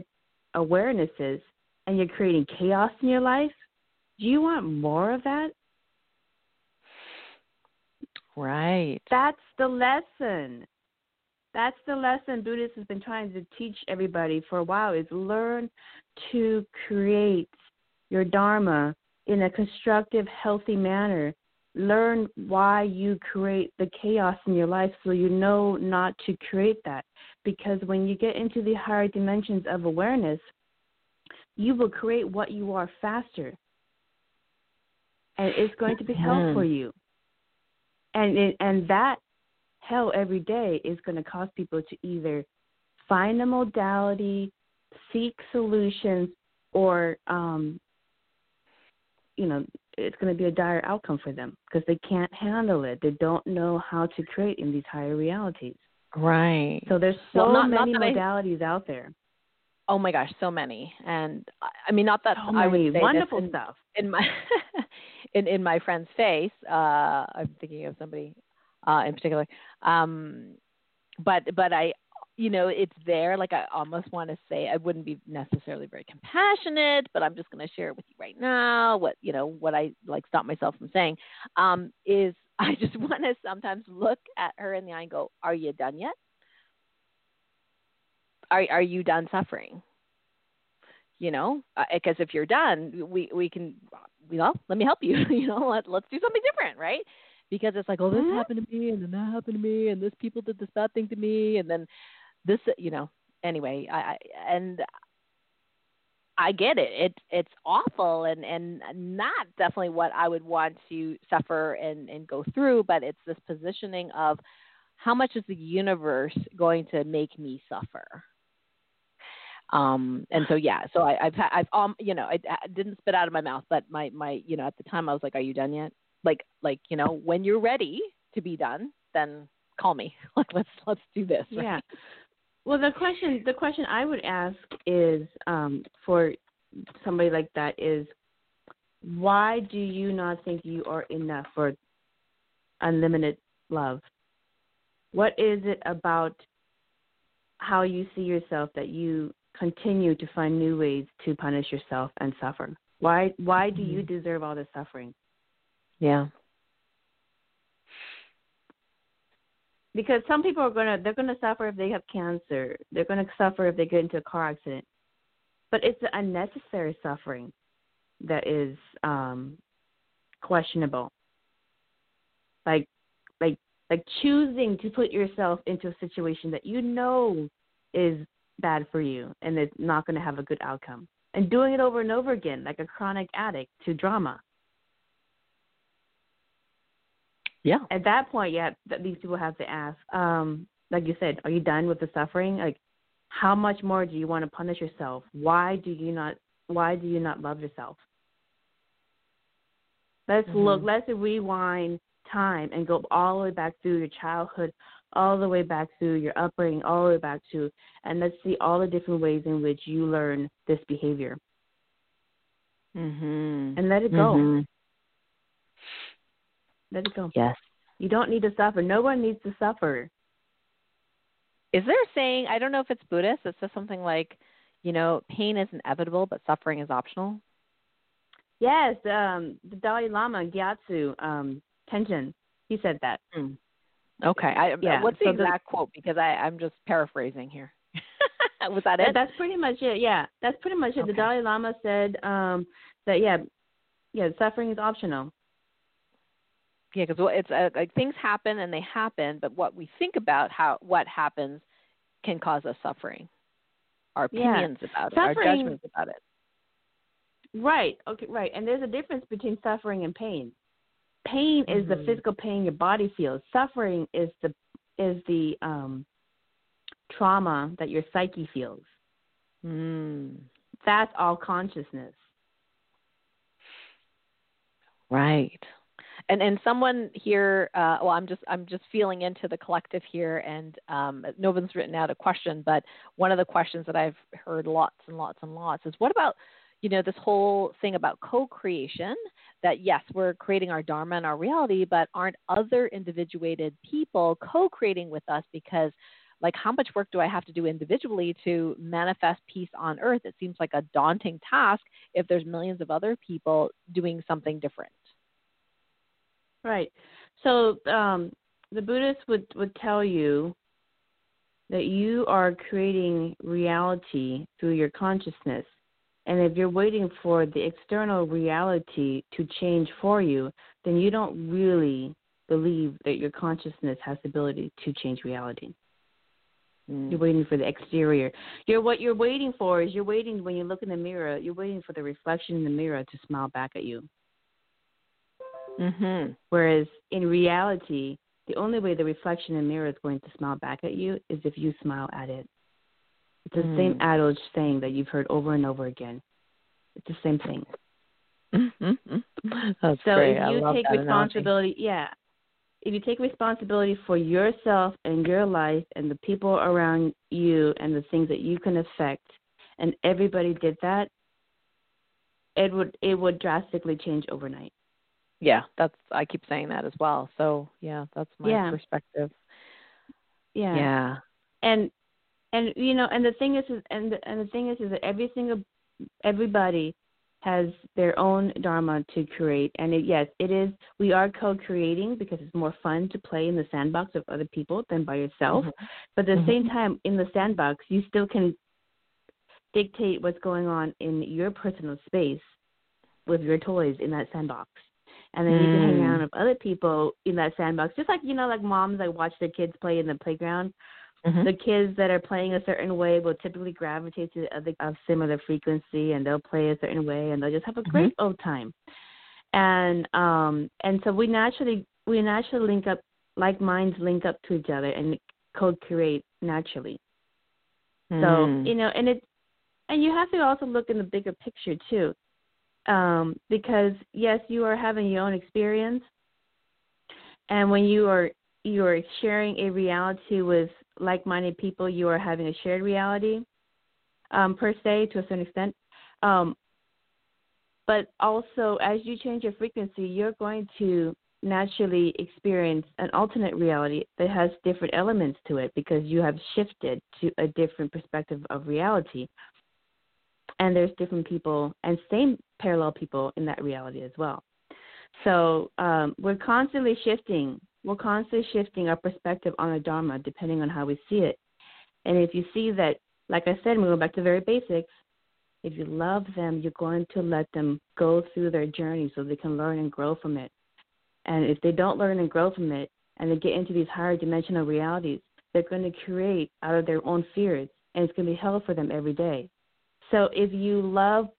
awarenesses and you're creating chaos in your life do you want more of that right that's the lesson that's the lesson buddhist has been trying to teach everybody for a while is learn to create your dharma in a constructive, healthy manner. Learn why you create the chaos in your life so you know not to create that. Because when you get into the higher dimensions of awareness, you will create what you are faster. And it's going to be hell for you. And it, and that hell every day is going to cause people to either find a modality, seek solutions, or um, you know it's going to be a dire outcome for them because they can't handle it. They don't know how to create in these higher realities. Right. So there's so well, not, many not modalities I, out there. Oh my gosh, so many. And I mean, not that so I would say wonderful in, stuff in my in in my friend's face. Uh, I'm thinking of somebody uh, in particular. Um, but but I you know, it's there. Like I almost want to say I wouldn't be necessarily very compassionate, but I'm just going to share it with you right now. What you know, what I like stop myself from saying um, is I just want to sometimes look at her in the eye and go, "Are you done yet? Are are you done suffering?" You know, because uh, if you're done, we we can, you know, let me help you. you know, let let's do something different, right? Because it's like, oh, this mm-hmm. happened to me, and then that happened to me, and this people did this bad thing to me, and then this you know anyway i, I and I get it. It's it's awful and and not definitely what I would want to suffer and and go through, but it's this positioning of how much is the universe going to make me suffer? Um, and so yeah, so I, I've I've um you know I, I didn't spit out of my mouth, but my my you know at the time I was like, are you done yet? Like like you know when you're ready to be done, then call me. Like let's let's do this. Right? Yeah. Well, the question the question I would ask is um, for somebody like that is why do you not think you are enough for unlimited love? What is it about how you see yourself that you continue to find new ways to punish yourself and suffer? Why why do you mm-hmm. deserve all this suffering? Yeah. Because some people are gonna they're gonna suffer if they have cancer. They're gonna suffer if they get into a car accident. But it's the unnecessary suffering that is um questionable. Like like like choosing to put yourself into a situation that you know is bad for you and it's not going to have a good outcome and doing it over and over again like a chronic addict to drama Yeah. At that point, yeah, that these people have to ask, um, like you said, are you done with the suffering? Like, how much more do you want to punish yourself? Why do you not? Why do you not love yourself? Let's mm-hmm. look. Let's rewind time and go all the way back through your childhood, all the way back through your upbringing, all the way back to, and let's see all the different ways in which you learn this behavior. Mm-hmm. And let it go. Mm-hmm. Let it go. Yes. You don't need to suffer. No one needs to suffer. Is there a saying, I don't know if it's Buddhist, that says something like, you know, pain is inevitable, but suffering is optional? Yes, um, the Dalai Lama, Gyatso um, Tenzin, he said that. Mm. Okay. I, yeah. What's the so exact the, quote? Because I, I'm just paraphrasing here. Was that it? That's pretty much it. Yeah, that's pretty much it. Okay. The Dalai Lama said um, that yeah, yeah, suffering is optional. Yeah, because it's uh, like things happen and they happen, but what we think about how what happens can cause us suffering. Our opinions yeah. about suffering, it, our judgments about it. Right. Okay. Right. And there's a difference between suffering and pain. Pain mm-hmm. is the mm-hmm. physical pain your body feels. Suffering is the is the um, trauma that your psyche feels. Mm. That's all consciousness. Right and and someone here uh, well i'm just i'm just feeling into the collective here and um, no one's written out a question but one of the questions that i've heard lots and lots and lots is what about you know this whole thing about co-creation that yes we're creating our dharma and our reality but aren't other individuated people co-creating with us? Because like how much work do i have to do individually to manifest peace on earth? It seems like a daunting task if there's millions of other people doing something different Right. So um, the Buddhists would, would tell you that you are creating reality through your consciousness. And if you're waiting for the external reality to change for you, then you don't really believe that your consciousness has the ability to change reality. Mm. You're waiting for the exterior. You're what you're waiting for is you're waiting when you look in the mirror, you're waiting for the reflection in the mirror to smile back at you. Mm-hmm. Whereas in reality, the only way the reflection in the mirror is going to smile back at you is if you smile at it. It's the mm. same adage saying that you've heard over and over again. It's the same thing. Mm-hmm. That's so great. if you take responsibility, analogy. yeah, if you take responsibility for yourself and your life and the people around you and the things that you can affect, and everybody did that, it would it would drastically change overnight yeah, that's I keep saying that as well. So yeah, that's my yeah. perspective. Yeah. Yeah. And and you know, and the thing is, is and the, and the thing is, is that every single everybody has their own dharma to create, and it, yes, it is. We are co-creating because it's more fun to play in the sandbox of other people than by yourself. Mm-hmm. But at the mm-hmm. same time, in the sandbox, you still can dictate what's going on in your personal space with your toys in that sandbox and then mm. you can hang around mm. with other people in that sandbox. Just like you know, like moms like watch their kids play in the playground. Mm-hmm. The kids that are playing a certain way will typically gravitate to the other of similar frequency, and they'll play a certain way, and they'll just have a great mm-hmm. old time. And um, and so we naturally we naturally link up, like minds link up to each other and co-create naturally. Mm. So you know, and it, and you have to also look in the bigger picture too, um, because yes, you are having your own experience, and when you are you are sharing a reality with like-minded people, you are having a shared reality, um, per se, to a certain extent. Um, but also, as you change your frequency, you're going to naturally experience an alternate reality that has different elements to it because you have shifted to a different perspective of reality. And there's different people and same parallel people in that reality as well. So um, we're constantly shifting. We're constantly shifting our perspective on the Dharma depending on how we see it. And if you see that, like I said, we go back to very basics, if you love them, you're going to let them go through their journey so they can learn and grow from it. And if they don't learn and grow from it and they get into these higher dimensional realities, they're going to create out of their own fears and it's going to be hell for them every day. So if you love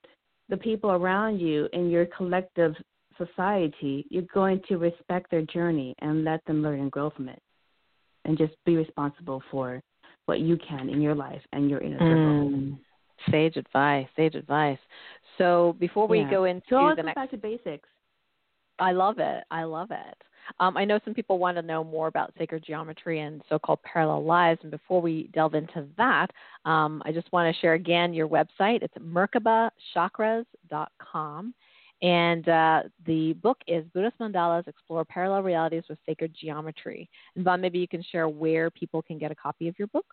the people around you in your collective society, you're going to respect their journey and let them learn and grow from it. And just be responsible for what you can in your life and your inner circle. Mm, sage advice, sage advice. So before we yeah. go into so the go next back to basics. I love it. I love it. Um, I know some people want to know more about sacred geometry and so called parallel lives. And before we delve into that, um, I just want to share again your website. It's merkabachakras.com. And uh, the book is Buddhist Mandalas Explore Parallel Realities with Sacred Geometry. And Von, maybe you can share where people can get a copy of your book.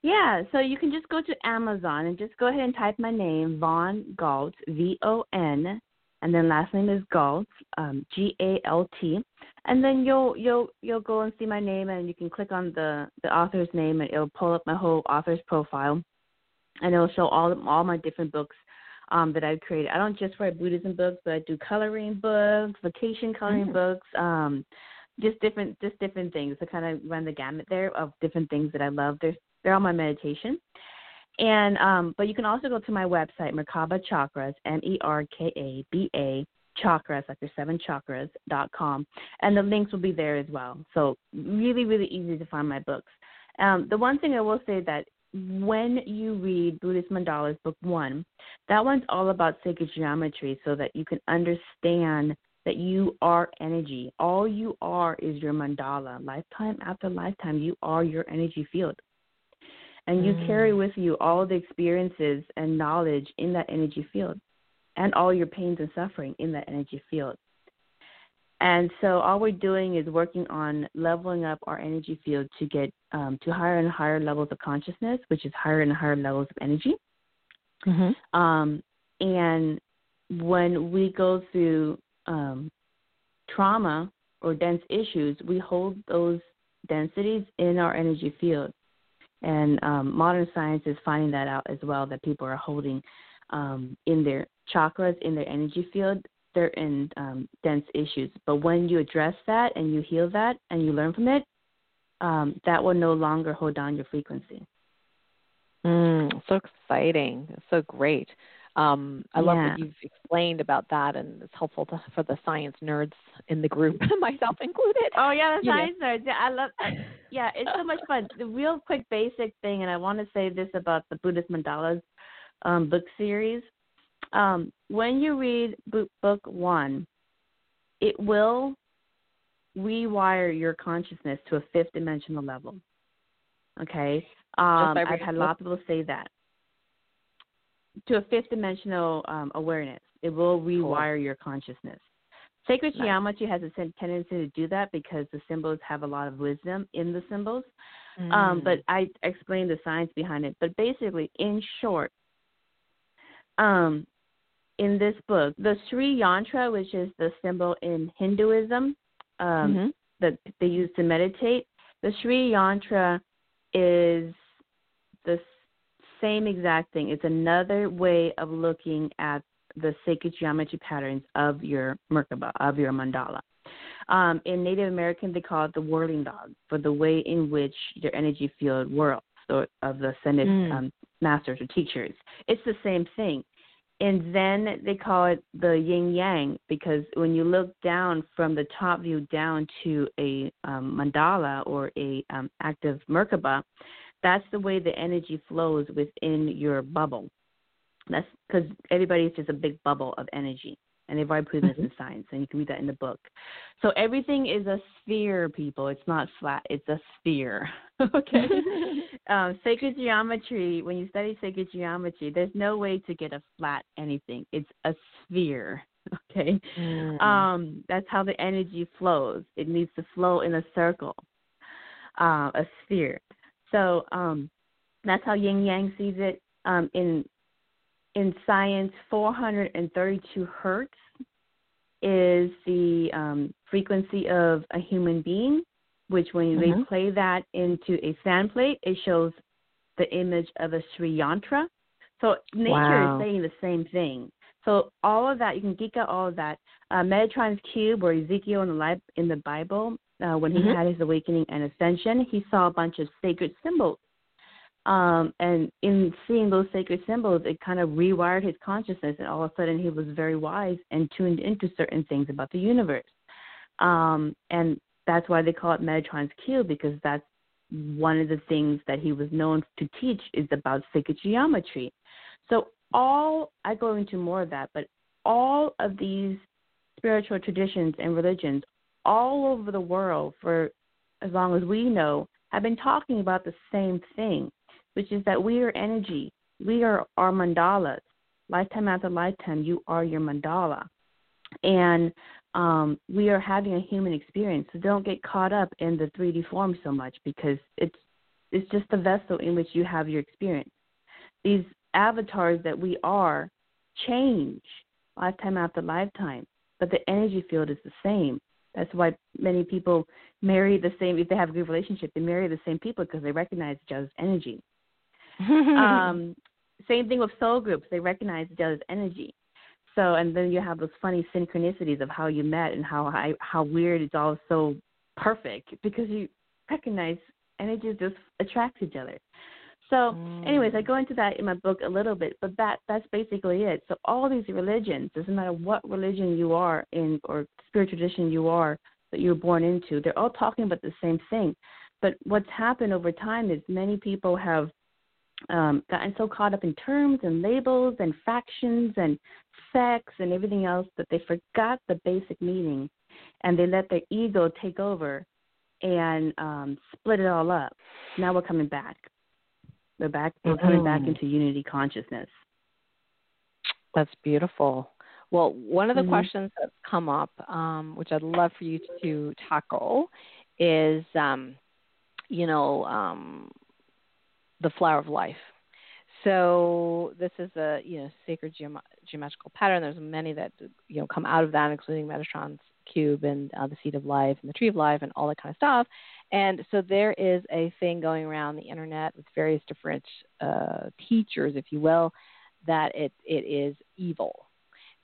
Yeah, so you can just go to Amazon and just go ahead and type my name, Von Galt, V O N and then last name is Galt, um, G A L T, and then you'll you'll you'll go and see my name, and you can click on the the author's name, and it'll pull up my whole author's profile, and it'll show all all my different books um, that I've created. I don't just write Buddhism books, but I do coloring books, vacation coloring mm. books, um, just different just different things. to kind of run the gamut there of different things that I love. They're they're all my meditation. And um, but you can also go to my website, Merkaba Chakras, M E R K A B A chakras, like your seven chakras dot com, and the links will be there as well. So really, really easy to find my books. Um, the one thing I will say that when you read Buddhist Mandalas Book One, that one's all about sacred geometry, so that you can understand that you are energy. All you are is your mandala. Lifetime after lifetime, you are your energy field and you mm. carry with you all the experiences and knowledge in that energy field and all your pains and suffering in that energy field. And so all we're doing is working on leveling up our energy field to get um, to higher and higher levels of consciousness, which is higher and higher levels of energy. Mm-hmm. Um, and when we go through um, trauma or dense issues, we hold those densities in our energy field. And um, modern science is finding that out as well that people are holding um, in their chakras, in their energy field, certain um, dense issues. But when you address that and you heal that and you learn from it, um, that will no longer hold down your frequency. Mm, so exciting. So great. Um, I love what you've explained about that, and it's helpful to, for the science nerds in the group, myself included. Oh yeah, the science know. nerds. Yeah, I love. Yeah, it's so much fun. The real quick basic thing, and I want to say this about the Buddhist Mandalas um, book series. Um, when you read book one, it will rewire your consciousness to a fifth dimensional level. Okay, um, I've had a lot of people say that to a fifth dimensional um, awareness. It will rewire cool. your consciousness. Sacred nice. geometry has a tendency to do that because the symbols have a lot of wisdom in the symbols. Um, mm. Um, but I explained the science behind it. But basically, in short, um, in this book, the Sri Yantra, which is the symbol in Hinduism um, mm-hmm. that they use to meditate, the Sri Yantra is the same exact thing. It's another way of looking at the sacred geometry patterns of your Merkaba, of your mandala. Um, in Native American, they call it the whirling log for the way in which your energy field whirls so, of the ascended mm. um, masters or teachers. It's the same thing. And then they call it the yin yang because when you look down from the top view down to a um, mandala or a um, active Merkaba, that's the way the energy flows within your bubble. That's because everybody is just a big bubble of energy, and they've already proven mm-hmm. this in science, and you can read that in the book. So everything is a sphere, people. It's not flat; it's a sphere. okay. um, sacred geometry. When you study sacred geometry, there's no way to get a flat anything. It's a sphere. Okay. Mm. Um, that's how the energy flows. It needs to flow in a circle, uh, a sphere. So um, that's how Yin Yang sees it. Um, in in science, 432 hertz is the um, frequency of a human being, which when mm-hmm. they play that into a sand plate, it shows the image of a Sri Yantra. So nature wow. is saying the same thing. So all of that, you can geek out all of that. Uh, Metatron's cube, or Ezekiel in the, in the Bible, uh, when he mm-hmm. had his awakening and ascension, he saw a bunch of sacred symbols um, and in seeing those sacred symbols, it kind of rewired his consciousness, and all of a sudden he was very wise and tuned into certain things about the universe. Um, and that's why they call it Metatron's cube because that's one of the things that he was known to teach is about sacred geometry. So all I go into more of that, but all of these spiritual traditions and religions all over the world for as long as we know have been talking about the same thing which is that we are energy. We are our mandalas. Lifetime after lifetime, you are your mandala. And um, we are having a human experience. So don't get caught up in the 3D form so much because it's it's just the vessel in which you have your experience. These avatars that we are change lifetime after lifetime, but the energy field is the same. That's why many people marry the same. If they have a good relationship, they marry the same people because they recognize each other's energy. um, same thing with soul groups; they recognize each other's energy. So, and then you have those funny synchronicities of how you met and how how weird it's all so perfect because you recognize energies just attract each other. So, mm. anyways, I go into that in my book a little bit, but that that's basically it. So, all these religions, doesn't matter what religion you are in or spiritual tradition you are that you were born into, they're all talking about the same thing. But what's happened over time is many people have um, gotten so caught up in terms and labels and factions and sex and everything else that they forgot the basic meaning and they let their ego take over and um, split it all up. Now we're coming back. We're back. Coming mm-hmm. back into unity consciousness. That's beautiful. Well, one of the mm-hmm. questions that's come up, um, which I'd love for you to tackle, is, um, you know, um, the flower of life. So this is a you know sacred geom- geometrical pattern. There's many that you know come out of that, including Metatron's cube and uh, the seed of life and the tree of life and all that kind of stuff. And so there is a thing going around the internet with various different uh, teachers, if you will, that it it is evil,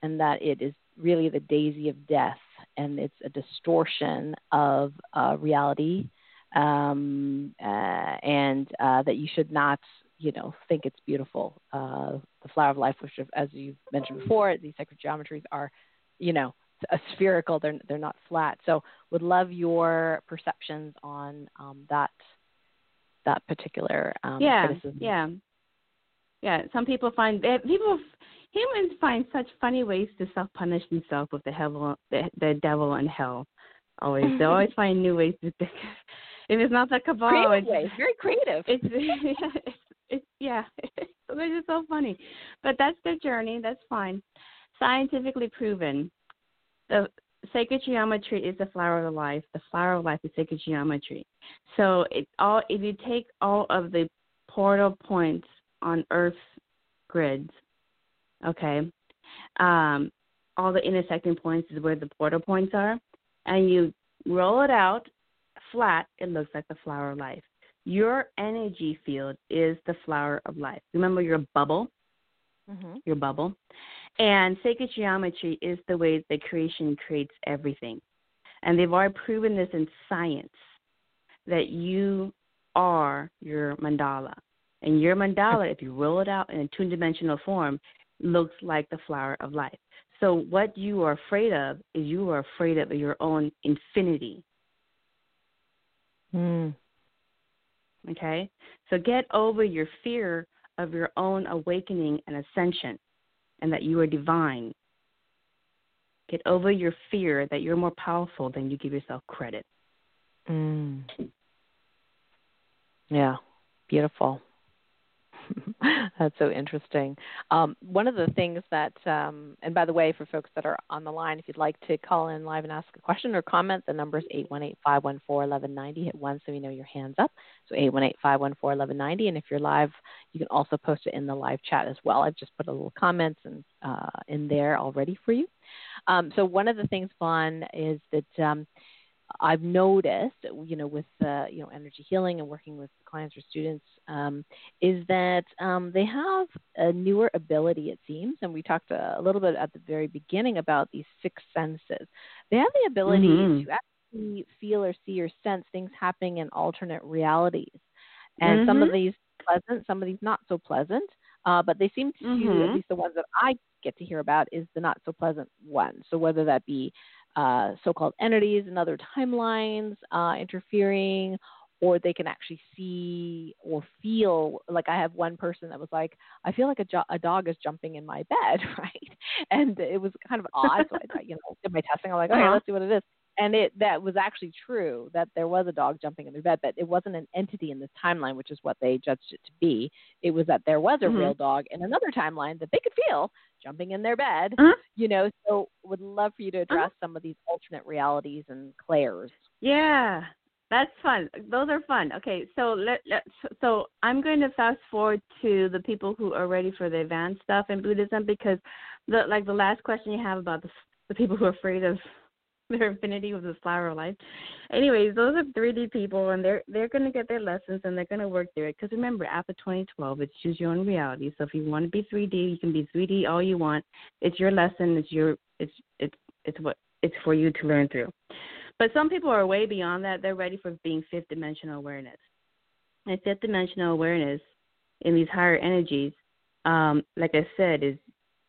and that it is really the daisy of death, and it's a distortion of uh, reality um, uh, and uh, that you should not, you know, think it's beautiful. Uh, the flower of life, which, as you mentioned before, these sacred geometries are, you know, a spherical. They're they're not flat. So, would love your perceptions on um, that that particular um, yeah, criticism. Yeah, yeah. Some people find people humans find such funny ways to self punish themselves with the hell the, the devil and hell. Always, they always find new ways to Think. if it's not the cabal, creative it's very creative. It's yeah, it's, it's yeah. so just so funny, but that's their journey. That's fine. Scientifically proven, the sacred geometry is the flower of life. The flower of life is sacred geometry. So it all if you take all of the portal points on Earth's grids, okay, um, all the intersecting points is where the portal points are, and you roll it out flat, it looks like the flower of life. Your energy field is the flower of life. Remember your bubble? Mm-hmm. Your bubble. And sacred geometry is the way that creation creates everything. And they've already proven this in science that you are your mandala. And your mandala, if you roll it out in a two dimensional form, looks like the flower of life. So, what you are afraid of is you are afraid of your own infinity. Mm. Okay? So, get over your fear of your own awakening and ascension and that you are divine. Get over your fear that you're more powerful than you give yourself credit. Mm. Yeah, beautiful. That's so interesting. Um, one of the things that, um, and by the way, for folks that are on the line, if you'd like to call in live and ask a question or comment, the number is 818 514 1190. Hit one so we know your hand's up. So 818 514 1190. And if you're live, you can also post it in the live chat as well. I've just put a little comments and, uh, in there already for you. Um, so one of the things, Von, is that um, I've noticed, you know, with uh, you know energy healing and working with clients or students, um, is that um, they have a newer ability, it seems, and we talked a, a, little bit at the very beginning about these six senses. They have the ability mm-hmm. to actually feel or see or sense things happening in alternate realities, and mm-hmm. some of mm-hmm. these pleasant, some of these not so pleasant. Uh, but they seem to, mm-hmm. at least the ones that I get to hear about, is the not so pleasant ones. So whether that be uh, so-called entities and other timelines uh, interfering, or they can actually see or feel. Like I have one person that was like, "I feel like a, jo- a dog is jumping in my bed," right? And it was kind of odd. so I, thought, you know, did my testing. I'm like, "Okay, uh-huh. let's see what it is." And it that was actually true that there was a dog jumping in their bed, but it wasn't an entity in this timeline, which is what they judged it to be. It was that there was a mm-hmm. real dog in another timeline that they could feel jumping in their bed. Uh-huh. You know, so would love for you to uh-huh. address uh-huh. some of these alternate realities and clairs. Yeah, that's fun. Those are fun. Okay, so let, let so I'm going to fast forward to the people who are ready for the advanced stuff in Buddhism because the like the last question you have about the the people who are afraid of their infinity with the flower of life. Anyways, those are 3D people, and they're they're gonna get their lessons and they're gonna work through it. Because remember, after 2012, it's choose your own reality. So if you want to be 3D, you can be 3D all you want. It's your lesson. It's your it's it's it's what it's for you to learn through. But some people are way beyond that. They're ready for being fifth dimensional awareness. And fifth dimensional awareness in these higher energies, um, like I said, is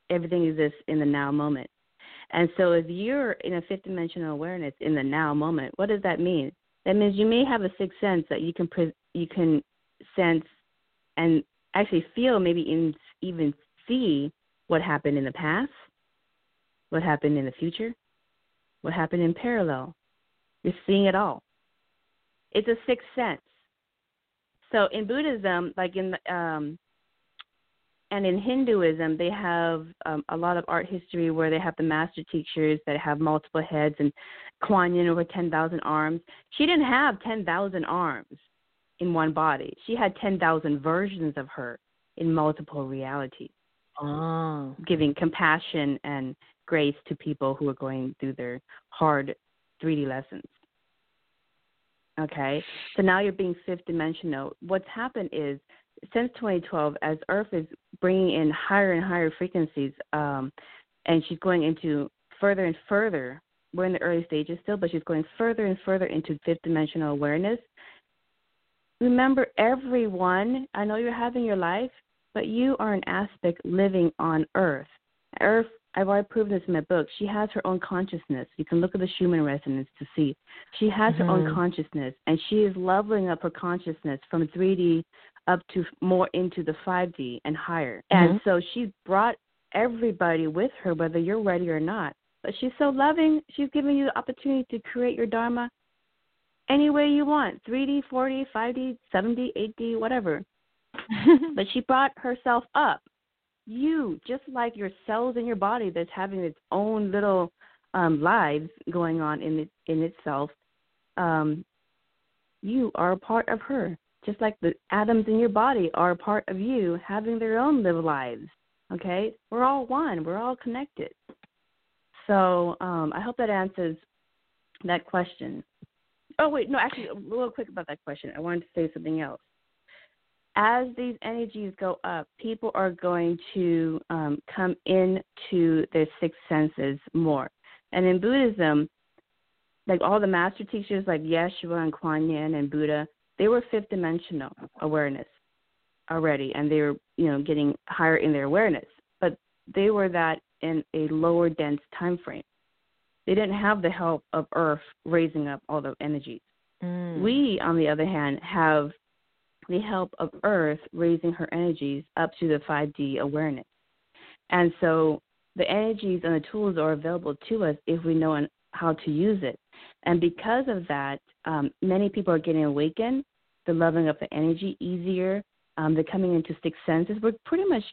everything exists in the now moment. And so if you're in a fifth dimensional awareness in the now moment, what does that mean? That means you may have a sixth sense that you can pre- you can sense and actually feel, maybe even see what happened in the past, what happened in the future, what happened in parallel. You're seeing it all. It's a sixth sense. So in Buddhism, like in the, um, and in Hinduism, they have um, a lot of art history where they have the master teachers that have multiple heads, and Kuan Yin over 10,000 arms. She didn't have 10,000 arms in one body. She had 10,000 versions of her in multiple realities, oh. giving compassion and grace to people who are going through their hard 3D lessons. Okay, so now you're being fifth dimensional. What's happened is since 2012, as Earth is bringing in higher and higher frequencies, um, and she's going into further and further. We're in the early stages still, but she's going further and further into fifth dimensional awareness. Remember, everyone, I know you're having your life, but you are an aspect living on Earth. Earth, I've already proven this in my book. She has her own consciousness. You can look at the Schumann resonance to see. She has mm-hmm. her own mm-hmm. consciousness, and she is leveling up her consciousness from 3D up to more into the 5D and higher. Mm-hmm. And so she brought everybody with her, whether you're ready or not. But she's so loving. She's giving you the opportunity to create your Dharma any way you want 3D, 4D, 5D, 7D, 8D, whatever. but she brought herself up. You, just like your cells in your body that's having its own little um, lives going on in it, in itself, um, you are a part of her just like the atoms in your body are a part of you having their own little lives. Okay? We're all one, we're all connected. So um, I hope that answers that question. Oh, wait, no, actually, a little quick about that question. I wanted to say something else. As these energies go up, people are going to um, come into their six senses more. And in Buddhism, like all the master teachers like Yeshua and Kuan Yin and Buddha, they were fifth dimensional awareness already, and they were you know getting higher in their awareness, but they were that in a lower dense time frame. They didn't have the help of Earth raising up all the energies. Mm. We, on the other hand, have the help of Earth raising her energies up to the 5D awareness. And so the energies and the tools are available to us if we know how to use it. And because of that, um, many people are getting awakened. They're loving up the energy easier. Um, they're coming into sixth senses. We're pretty much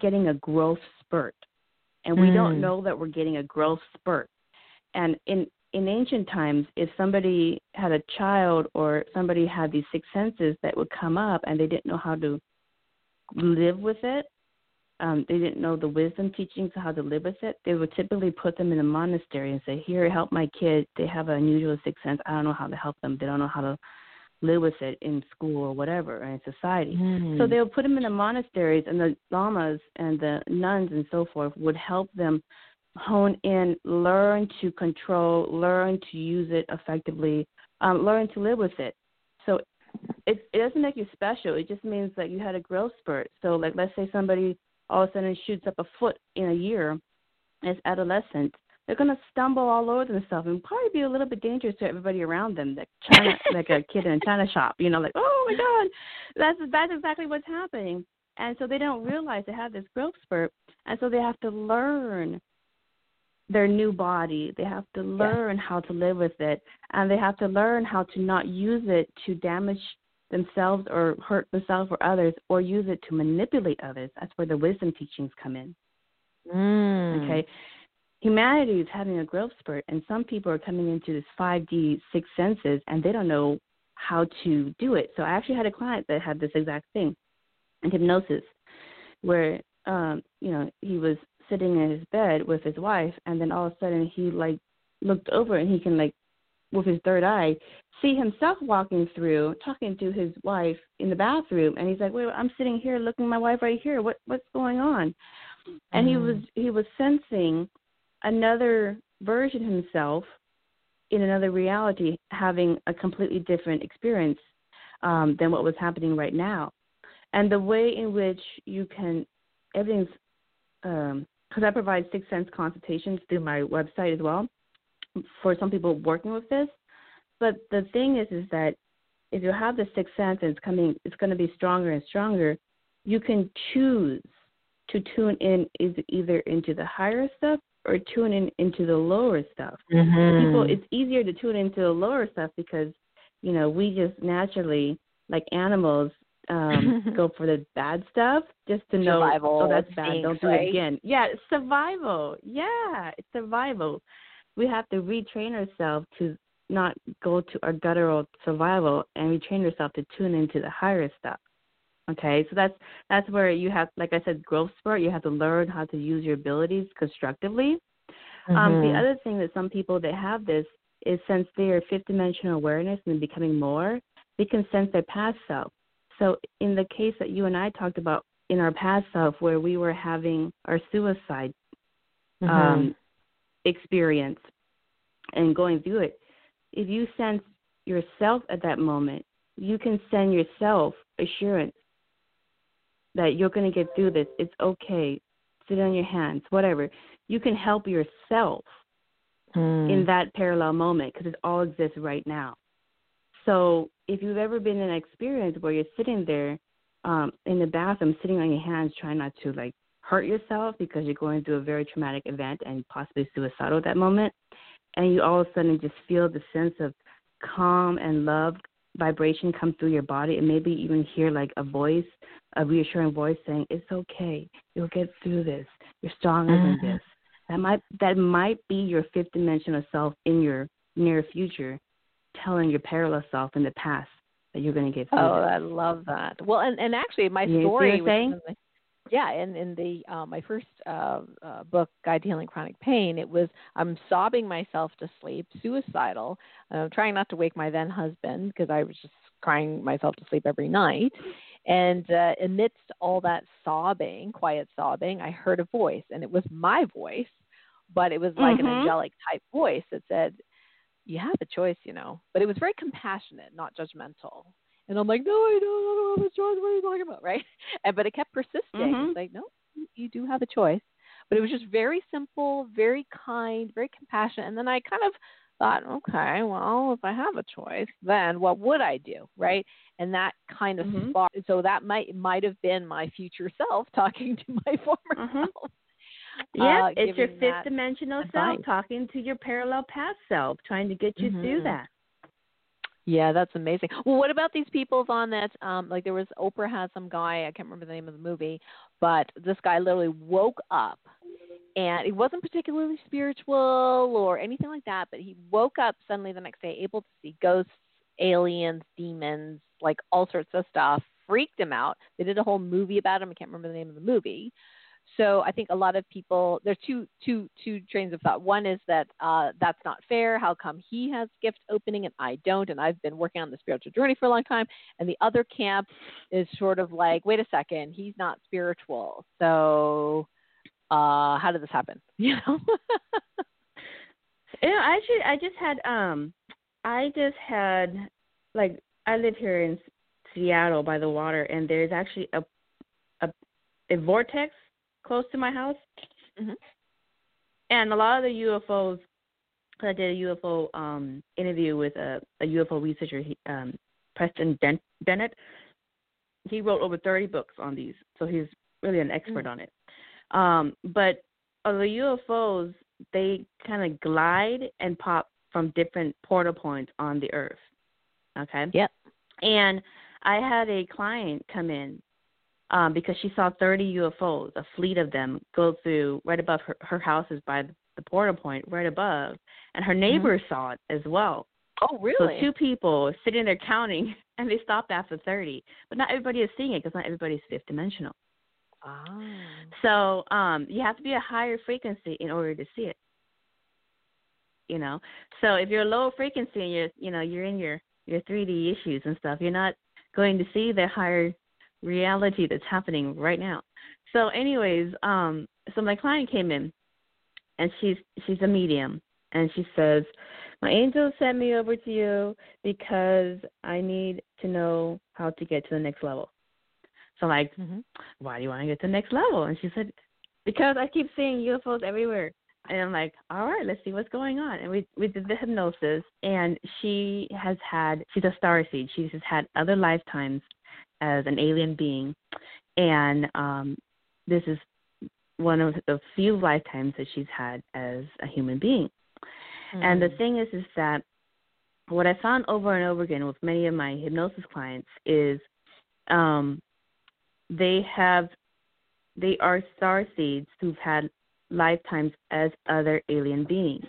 getting a growth spurt. And we mm. don't know that we're getting a growth spurt. And in in ancient times, if somebody had a child or somebody had these six senses that would come up and they didn't know how to live with it, um, they didn't know the wisdom teachings of how to live with it, they would typically put them in a monastery and say, Here, help my kid. They have an unusual sixth sense. I don't know how to help them. They don't know how to live with it in school or whatever or in society. Mm-hmm. So they would put them in the monasteries, and the lamas and the nuns and so forth would help them hone in, learn to control, learn to use it effectively, um, learn to live with it. So it, it doesn't make you special. It just means that you had a growth spurt. So, like, let's say somebody all of a sudden shoots up a foot in a year as adolescent, they're going to stumble all over themselves and probably be a little bit dangerous to everybody around them. Like China, like a kid in a China shop, you know, like oh my God, that's that's exactly what's happening. And so they don't realize they have this growth spurt, and so they have to learn their new body. They have to learn how to live with it, and they have to learn how to not use it to damage themselves or hurt themselves or others, or use it to manipulate others. That's where the wisdom teachings come in. Mm. Okay. Humanity is having a growth spurt, and some people are coming into this 5D, six senses, and they don't know how to do it. So I actually had a client that had this exact thing in hypnosis, where um, you know he was sitting in his bed with his wife, and then all of a sudden he like looked over and he can like with his third eye see himself walking through talking to his wife in the bathroom and he's like wait i'm sitting here looking at my wife right here what what's going on and mm-hmm. he was he was sensing another version himself in another reality having a completely different experience um, than what was happening right now and the way in which you can everything's um, because I provide six sense consultations through my website as well for some people working with this. But the thing is, is that if you have the sixth sense and it's coming, it's going to be stronger and stronger. You can choose to tune in either into the higher stuff or tune in into the lower stuff. Mm-hmm. People, it's easier to tune into the lower stuff because you know we just naturally, like animals, um, go for the bad stuff just to know survival, oh that's bad, don't do right? it again. Yeah, survival. Yeah, it's survival. We have to retrain ourselves to not go to our guttural survival and retrain ourselves to tune into the higher stuff. Okay, so that's that's where you have, like I said, growth spurt. You have to learn how to use your abilities constructively. Mm-hmm. Um, the other thing that some people that have this is since they are fifth dimensional awareness and becoming more, they can sense their past self. So in the case that you and I talked about in our past self, where we were having our suicide mm-hmm. um, experience and going through it, if you sense yourself at that moment, you can send yourself assurance that you're going to get through this. It's okay. Sit on your hands, whatever. You can help yourself mm. in that parallel moment because it all exists right now. So if you've ever been in an experience where you're sitting there um, in the bathroom, sitting on your hands, trying not to like hurt yourself because you're going through a very traumatic event and possibly suicidal at that moment, and you all of a sudden just feel the sense of calm and love vibration come through your body, and maybe even hear like a voice, a reassuring voice saying, "It's okay, you'll get through this. You're stronger mm-hmm. than this." That might that might be your fifth dimensional self in your near future telling your parallel self in the past that you're going to get through. Oh, this. I love that. Well, and and actually, my you story. was saying? The, yeah, in in the uh, my first uh, uh, book, Guide to Healing Chronic Pain, it was I'm sobbing myself to sleep, suicidal, uh, trying not to wake my then husband because I was just crying myself to sleep every night. And uh, amidst all that sobbing, quiet sobbing, I heard a voice, and it was my voice, but it was like mm-hmm. an angelic type voice that said, you have a choice, you know. But it was very compassionate, not judgmental. And I'm like, no, I don't, I don't have a choice. What are you talking about, right? And but it kept persisting. Mm-hmm. It's like, no, you do have a choice. But it was just very simple, very kind, very compassionate. And then I kind of thought, okay, well, if I have a choice, then what would I do, right? And that kind of mm-hmm. sparked. So that might might have been my future self talking to my former mm-hmm. self. Yeah, uh, it's your fifth dimensional advice. self talking to your parallel past self, trying to get you mm-hmm. through that. Yeah, that's amazing. Well, what about these people on that? Um, like there was Oprah had some guy I can't remember the name of the movie, but this guy literally woke up, and he wasn't particularly spiritual or anything like that, but he woke up suddenly the next day able to see ghosts, aliens, demons, like all sorts of stuff. Freaked him out. They did a whole movie about him. I can't remember the name of the movie, so I think a lot of people there's two two two trains of thought. One is that uh, that's not fair. How come he has gift opening and I don't? And I've been working on the spiritual journey for a long time. And the other camp is sort of like, wait a second, he's not spiritual. So uh, how did this happen? You know. you know, actually, I just had um, I just had like I live here in Seattle by the water, and there's actually a a, a vortex close to my house. Mm-hmm. And a lot of the UFOs, I did a UFO um, interview with a, a UFO researcher, he, um, Preston Den- Dennett. He wrote over 30 books on these, so he's really an expert mm-hmm. on it. Um, but uh, the UFOs, they kind of glide and pop from different portal points on the Earth. Okay. Yep. And I had a client come in um, because she saw 30 UFOs, a fleet of them, go through right above her, her house is by the, portal point right above, and her neighbors mm-hmm. saw it as well. Oh, really? So two people sitting there counting, and they stopped after 30. But not everybody is seeing it because not everybody's fifth dimensional. Ah. So um, you have to be a higher frequency in order to see it. You know, so if you're a low frequency and you're, you know, you're in your your 3D issues and stuff, you're not going to see the higher reality that's happening right now. So, anyways, um, so my client came in, and she's she's a medium, and she says, "My angel sent me over to you because I need to know how to get to the next level." So, I'm like, mm-hmm. why do you want to get to the next level? And she said, because I keep seeing UFOs everywhere. And I'm like, all right, let's see what's going on. And we we did the hypnosis, and she has had she's a star seed. She's had other lifetimes as an alien being, and um, this is one of the few lifetimes that she's had as a human being. Mm. And the hmm. thing is, is that what I found over and over again with many of my hypnosis clients is um, they have they are star seeds who've had lifetimes as other alien beings,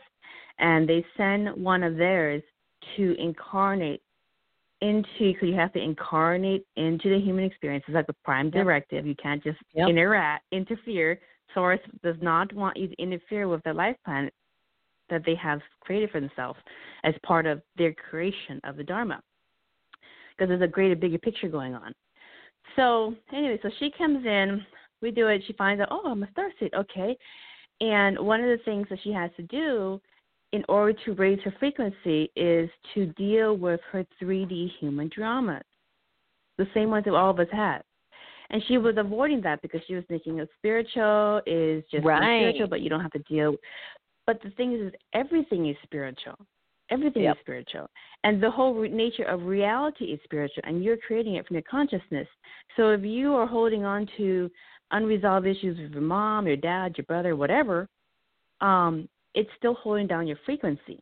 and they send one of theirs to incarnate into because you have to incarnate into the human experience. It's like a prime directive. You can't just yep. interact, interfere. Source does not want you to interfere with the life plan that they have created for themselves as part of their creation of the Dharma. Because there's a greater, bigger picture going on. So anyway, so she comes in, we do it. She finds out, oh, I'm a star seed. Okay. And one of the things that she has to do in order to raise her frequency is to deal with her 3D human dramas, the same ones that all of us have. And she was avoiding that because she was thinking of spiritual is just right. spiritual, but you don't have to deal. But the thing is, is everything is spiritual. Everything yep. is spiritual. And the whole re- nature of reality is spiritual, and you're creating it from your consciousness. So if you are holding on to unresolved issues with your mom, your dad, your brother, whatever, um, it's still holding down your frequency.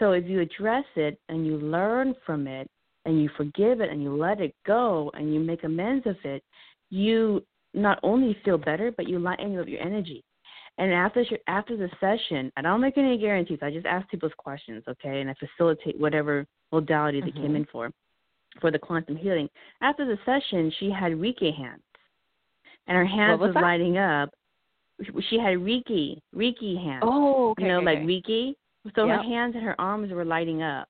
So if you address it and you learn from it and you forgive it and you let it go and you make amends of it, you not only feel better, but you lighten up your energy. And after after the session, I don't make any guarantees. I just ask people's questions, okay, and I facilitate whatever modality they mm-hmm. came in for, for the quantum healing. After the session, she had Reiki hands, and her hands was, was lighting up she had Reiki, Reiki hands. Oh, okay. You know, okay, like okay. Reiki. So yep. her hands and her arms were lighting up.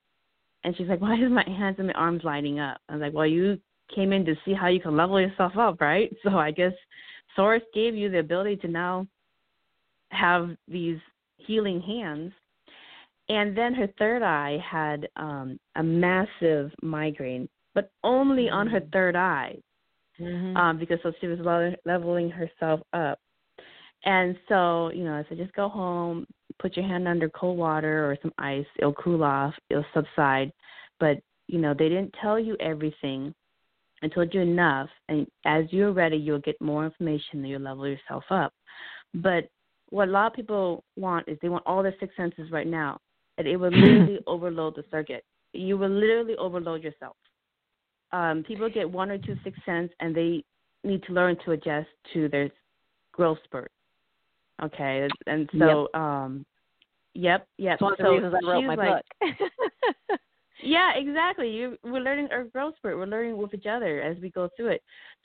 And she's like, Why is my hands and my arms lighting up? I was like, Well, you came in to see how you can level yourself up, right? So I guess Source gave you the ability to now have these healing hands. and then her third eye had um a massive migraine, but only mm-hmm. on her mm. third eye. Mm-hmm. Um, because so she was leveling herself up. And so, you know, I said, just go home, put your hand under cold water or some ice. It'll cool off. It'll subside. But you know, they didn't tell you everything. I told you enough, and as you're ready, you'll get more information and you'll level yourself up. But what a lot of people want is they want all their six senses right now, and it will literally overload the circuit. You will literally overload yourself. Um, people get one or two six sense, and they need to learn to adjust to their growth spurt. Okay, and so yep. um, yep, yep. It's one of the reasons I wrote my like, book. yeah, exactly. You we're learning our growth spurt. We're learning with each other as we go through it.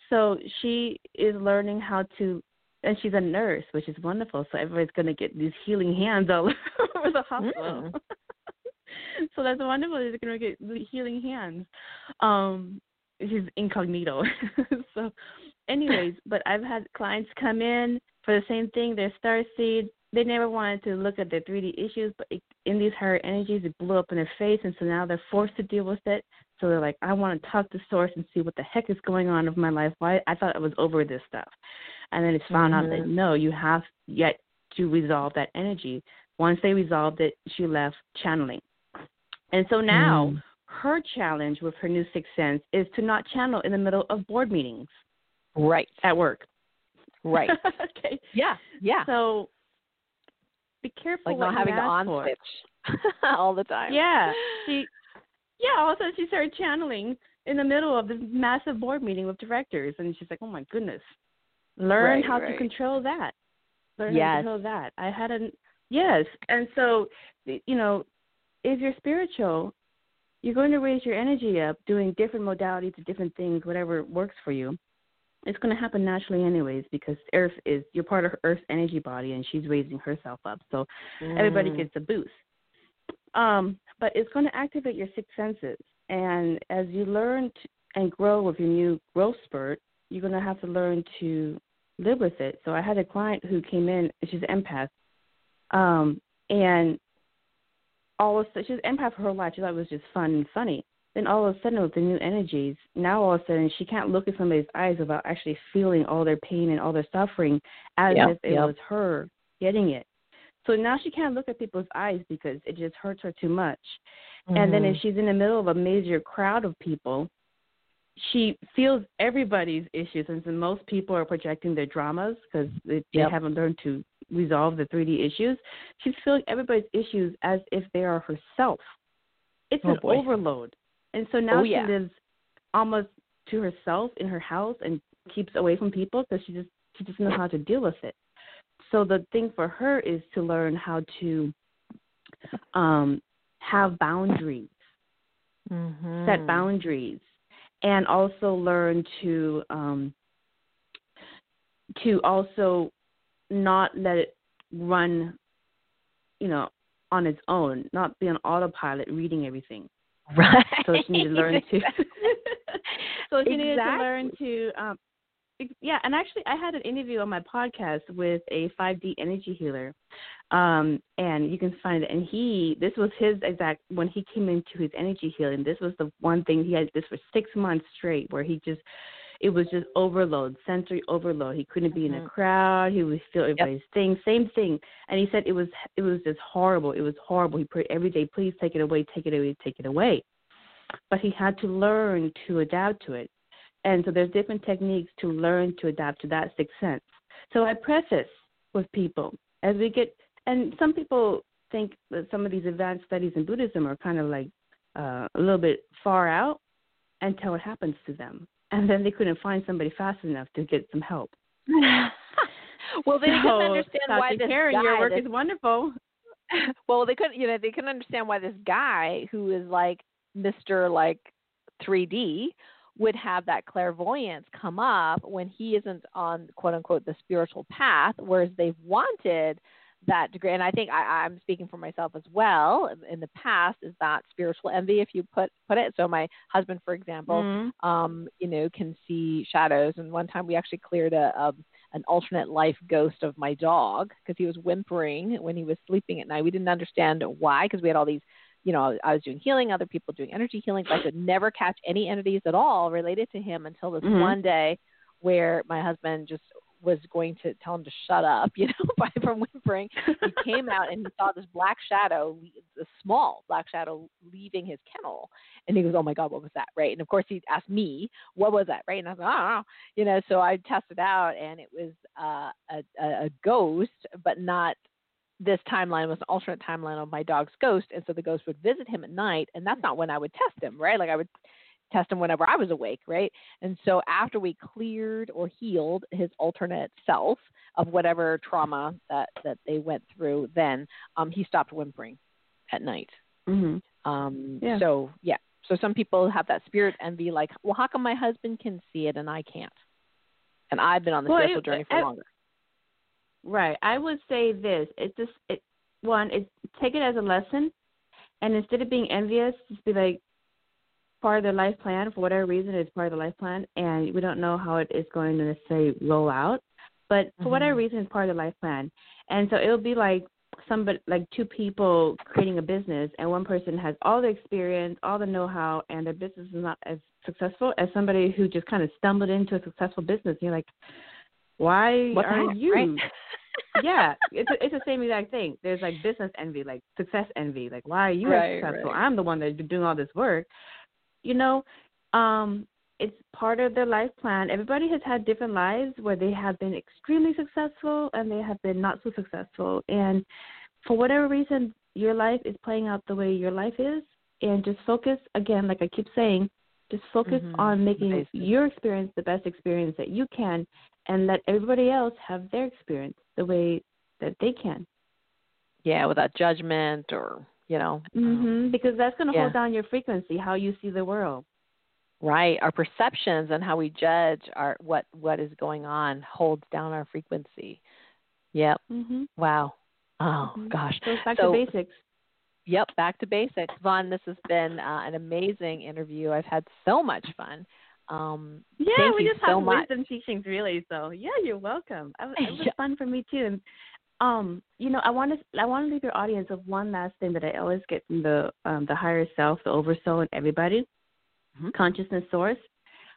So she is learning how to and she's a nurse, which is wonderful. So everybody's gonna get these healing hands all over the hospital. Mm. so that's wonderful. She's gonna get the healing hands. Um, she's incognito. so, anyways, but I've had clients come in for the same thing. They're star seed they never wanted to look at their 3D issues, but it, in these higher energies, it blew up in their face, and so now they're forced to deal with it. So they're like, I want to talk to Source and see what the heck is going on in my life. Why I thought I was over this stuff, and then it's found mm-hmm. out that mm-hmm. no, you have yet to resolve that energy. Once they resolved it, she left channeling, and so now mm. her challenge with her new sixth sense is to not channel in the middle of board meetings. Right at work. Right. okay. Yeah. Yeah. So be careful like not having the on for. switch all the time. Yeah, she, yeah. All of a sudden, she started channeling in the middle of this massive board meeting with directors, and she's like, "Oh my goodness, learn right, how right. to control that. Learn yes. how to control that." I had a yes, and so you know, if you're spiritual, you're going to raise your energy up doing different modalities of different things, whatever works for you it's going to happen naturally anyways because earth is you're part of earth's energy body and she's raising herself up so mm. everybody gets a boost. Um but it's going to activate your six senses and as you learn to, and grow with your new growth spurt you're going to have to learn to live with it. So i had a client who came in she's an empath um and all of a sudden she's an empath for her life. She thought it was just fun and funny then all of a sudden with the new energies, now all of a sudden she can't look at somebody's eyes without actually feeling all their pain and all their suffering as yep, if it yep. was her getting it. So now she can't look at people's eyes because it just hurts her too much. Mm-hmm. And then if mm-hmm. she's in the middle of a major crowd of people, she feels everybody's issues, and so most people are projecting their dramas because they, they haven't learned to resolve the 3D issues. She's feeling everybody's issues as if they are herself. It's oh, an boy. overload. And so now oh, yeah. she lives almost to herself in her house and keeps away from people because she just she doesn't know how to deal with it. So the thing for her is to learn how to um, have boundaries, mm-hmm. set boundaries, and also learn to um, to also not let it run, you know, on its own, not be on autopilot reading everything. Right. So she needed to learn to. so she exactly. needed to learn to. Um, yeah, and actually, I had an interview on my podcast with a 5D energy healer, um, and you can find it. And he, this was his exact when he came into his energy healing. This was the one thing he had this for six months straight, where he just it was just overload, sensory overload. He couldn't be in a mm-hmm. crowd. He would feel everybody's yep. thing, same thing. And he said it was it was just horrible. It was horrible. He prayed every day, please take it away, take it away, take it away. But he had to learn to adapt to it. And so there's different techniques to learn to adapt to that sixth sense. So I preface with people as we get, and some people think that some of these advanced studies in Buddhism are kind of like uh, a little bit far out until it happens to them and then they couldn't find somebody fast enough to get some help. well, they so, couldn't understand why this Karen, guy. Your work this, is wonderful. well, they couldn't. You know, they couldn't understand why this guy who is like Mister like 3D would have that clairvoyance come up when he isn't on quote unquote the spiritual path, whereas they've wanted that degree and i think I, i'm speaking for myself as well in the past is that spiritual envy if you put put it so my husband for example mm-hmm. um you know can see shadows and one time we actually cleared a, a an alternate life ghost of my dog because he was whimpering when he was sleeping at night. We didn't understand why because we had all these you know, I was doing healing, other people doing energy healing. But I could never catch any entities at all related to him until this mm-hmm. one day where my husband just was going to tell him to shut up, you know, by from whimpering. He came out and he saw this black shadow, a small black shadow, leaving his kennel, and he goes, "Oh my God, what was that?" Right, and of course he asked me, "What was that?" Right, and I was like, "I don't know," you know. So I tested out, and it was uh, a, a ghost, but not this timeline was an alternate timeline of my dog's ghost, and so the ghost would visit him at night, and that's not when I would test him, right? Like I would test him whenever I was awake, right? And so after we cleared or healed his alternate self of whatever trauma that that they went through, then um, he stopped whimpering at night. Mm-hmm. Um, yeah. So yeah, so some people have that spirit envy, like, well, how come my husband can see it and I can't? And I've been on the well, spiritual it, journey for I, longer. Right. I would say this. It's just it, one. It take it as a lesson, and instead of being envious, just be like, part of their life plan for whatever reason it's part of the life plan and we don't know how it is going to necessarily roll out but for mm-hmm. whatever reason it's part of the life plan and so it'll be like somebody like two people creating a business and one person has all the experience all the know-how and their business is not as successful as somebody who just kind of stumbled into a successful business you're like why are you right? yeah, it's it's the same exact thing. There's like business envy, like success envy. Like, why are you right, successful? Right. I'm the one that's been doing all this work you know, um, it's part of their life plan. Everybody has had different lives where they have been extremely successful and they have been not so successful. And for whatever reason, your life is playing out the way your life is. And just focus, again, like I keep saying, just focus mm-hmm. on making your experience the best experience that you can and let everybody else have their experience the way that they can. Yeah, without judgment or you know. Mhm. Because that's going to yeah. hold down your frequency, how you see the world. Right. Our perceptions and how we judge our what what is going on holds down our frequency. Yep. Mhm. Wow. Oh mm-hmm. gosh. Goes back so, to basics. Yep, back to basics. Von, this has been uh, an amazing interview. I've had so much fun. Um, yeah, we just so have much. wisdom teachings, really. So yeah, you're welcome. It was, it was fun for me too. And um, you know, I want to I want to leave your audience with one last thing that I always get from the um, the higher self, the oversoul, and everybody, mm-hmm. consciousness source,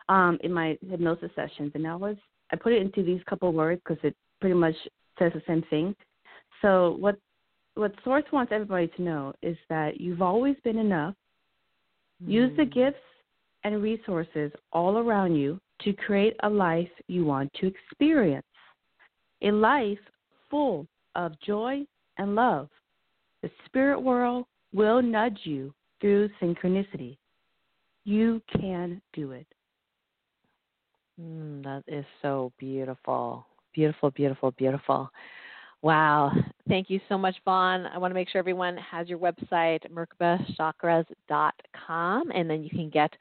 um, in my hypnosis sessions, and I was I put it into these couple words because it pretty much says the same thing. So what what source wants everybody to know is that you've always been enough. Mm-hmm. Use the mm. gifts and resources all around you to create a life you want to experience. A life full of joy and love. The spirit world will nudge you through synchronicity. You can do it. Mm, that is so beautiful. Beautiful, beautiful, beautiful. Wow. Thank you so much, Von. I want to make sure everyone has your website, merkabachakras.com, and then you can get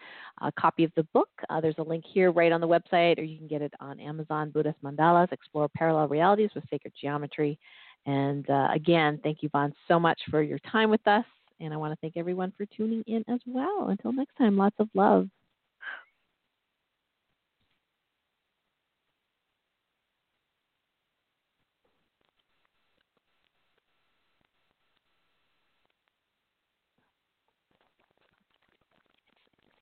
a copy of the book. Uh, there's a link here right on the website, or you can get it on Amazon, Buddhist Mandalas, Explore Parallel Realities with Sacred Geometry. And uh, again, thank you, Von, so much for your time with us. And I want to thank everyone for tuning in as well. Until next time, lots of love.